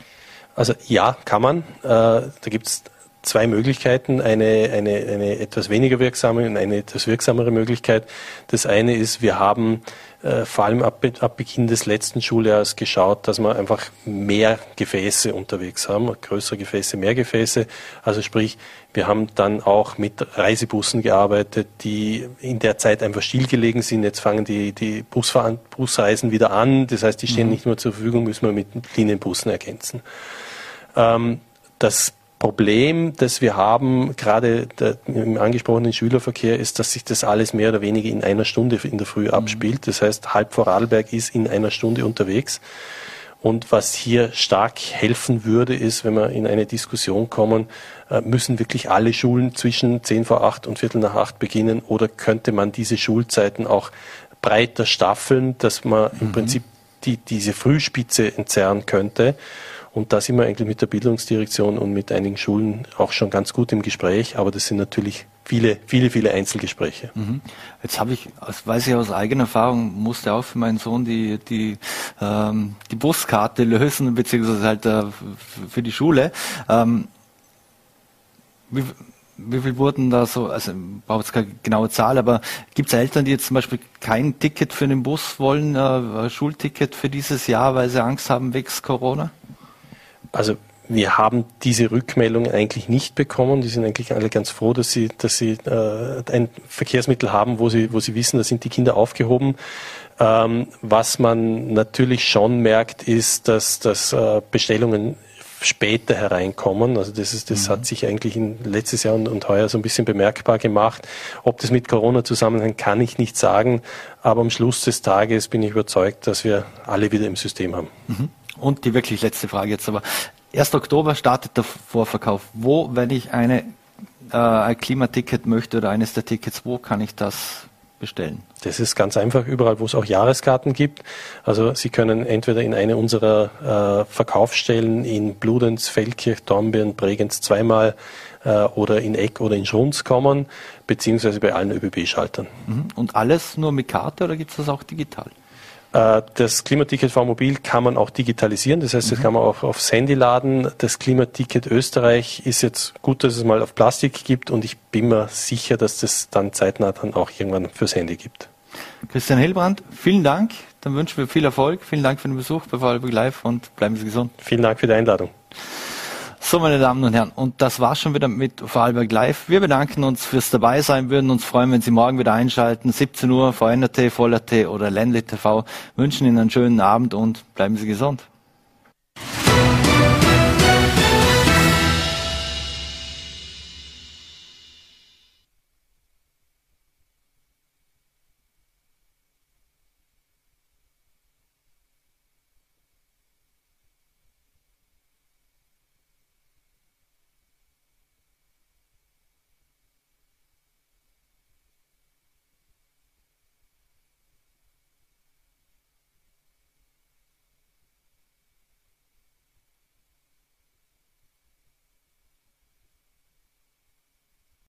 Also ja, kann man. Äh, da gibt es zwei Möglichkeiten, eine, eine, eine etwas weniger wirksame und eine etwas wirksamere Möglichkeit. Das eine ist, wir haben äh, vor allem ab, ab Beginn des letzten Schuljahres geschaut, dass wir einfach mehr Gefäße unterwegs haben, größere Gefäße, mehr Gefäße. Also sprich, wir haben dann auch mit Reisebussen gearbeitet, die in der Zeit einfach stillgelegen sind. Jetzt fangen die, die Busfahren, Busreisen wieder an. Das heißt, die stehen mhm. nicht mehr zur Verfügung, müssen wir mit Linienbussen ergänzen. Ähm, das Problem, das wir haben, gerade der, im angesprochenen Schülerverkehr, ist, dass sich das alles mehr oder weniger in einer Stunde in der Früh mhm. abspielt. Das heißt, halb vor Radlberg ist in einer Stunde unterwegs. Und was hier stark helfen würde, ist, wenn wir in eine Diskussion kommen, äh, müssen wirklich alle Schulen zwischen 10 vor 8 und Viertel nach 8 beginnen oder könnte man diese Schulzeiten auch breiter staffeln, dass man mhm. im Prinzip die, diese Frühspitze entzerren könnte. Und da sind wir eigentlich mit der Bildungsdirektion und mit einigen Schulen auch schon ganz gut im Gespräch, aber das sind natürlich viele, viele, viele Einzelgespräche. Mhm. Jetzt habe ich, das weiß ich aus eigener Erfahrung, musste auch für meinen Sohn die, die, ähm, die Buskarte lösen, beziehungsweise halt äh, für die Schule. Ähm, wie, wie viel wurden da so, also ich brauche jetzt keine genaue Zahl, aber gibt es Eltern, die jetzt zum Beispiel kein Ticket für den Bus wollen, äh, Schulticket für dieses Jahr, weil sie Angst haben wegen Corona? Also wir haben diese Rückmeldung eigentlich nicht bekommen. Die sind eigentlich alle ganz froh, dass sie, dass sie äh, ein Verkehrsmittel haben, wo sie, wo sie wissen, da sind die Kinder aufgehoben. Ähm, was man natürlich schon merkt, ist, dass, dass äh, Bestellungen später hereinkommen. Also das ist, das mhm. hat sich eigentlich in letztes Jahr und, und heuer so ein bisschen bemerkbar gemacht. Ob das mit Corona zusammenhängt, kann ich nicht sagen. Aber am Schluss des Tages bin ich überzeugt, dass wir alle wieder im System haben. Mhm. Und die wirklich letzte Frage jetzt aber. 1. Oktober startet der Vorverkauf. Wo, wenn ich eine, äh, ein Klimaticket möchte oder eines der Tickets, wo kann ich das bestellen? Das ist ganz einfach überall, wo es auch Jahreskarten gibt. Also Sie können entweder in eine unserer äh, Verkaufsstellen in Bludenz, Feldkirch, Dornbirn, Bregenz zweimal äh, oder in Eck oder in Schrunz kommen, beziehungsweise bei allen ÖBB-Schaltern. Mhm. Und alles nur mit Karte oder gibt es das auch digital? Äh, das Klimaticket V Mobil kann man auch digitalisieren, das heißt, das mhm. kann man auch aufs Handy laden. Das Klimaticket Österreich ist jetzt gut, dass es mal auf Plastik gibt und ich bin mir sicher, dass das dann zeitnah dann auch irgendwann fürs Handy gibt. Christian Hillbrand, vielen Dank. Dann wünschen wir viel Erfolg. Vielen Dank für den Besuch bei Vorarlberg Live und bleiben Sie gesund. Vielen Dank für die Einladung. So, meine Damen und Herren, und das war's schon wieder mit Vorarlberg Live. Wir bedanken uns fürs Dabeisein, würden uns freuen, wenn Sie morgen wieder einschalten. 17 Uhr, VNRT, Voller.t oder Ländle TV. Wünschen Ihnen einen schönen Abend und bleiben Sie gesund.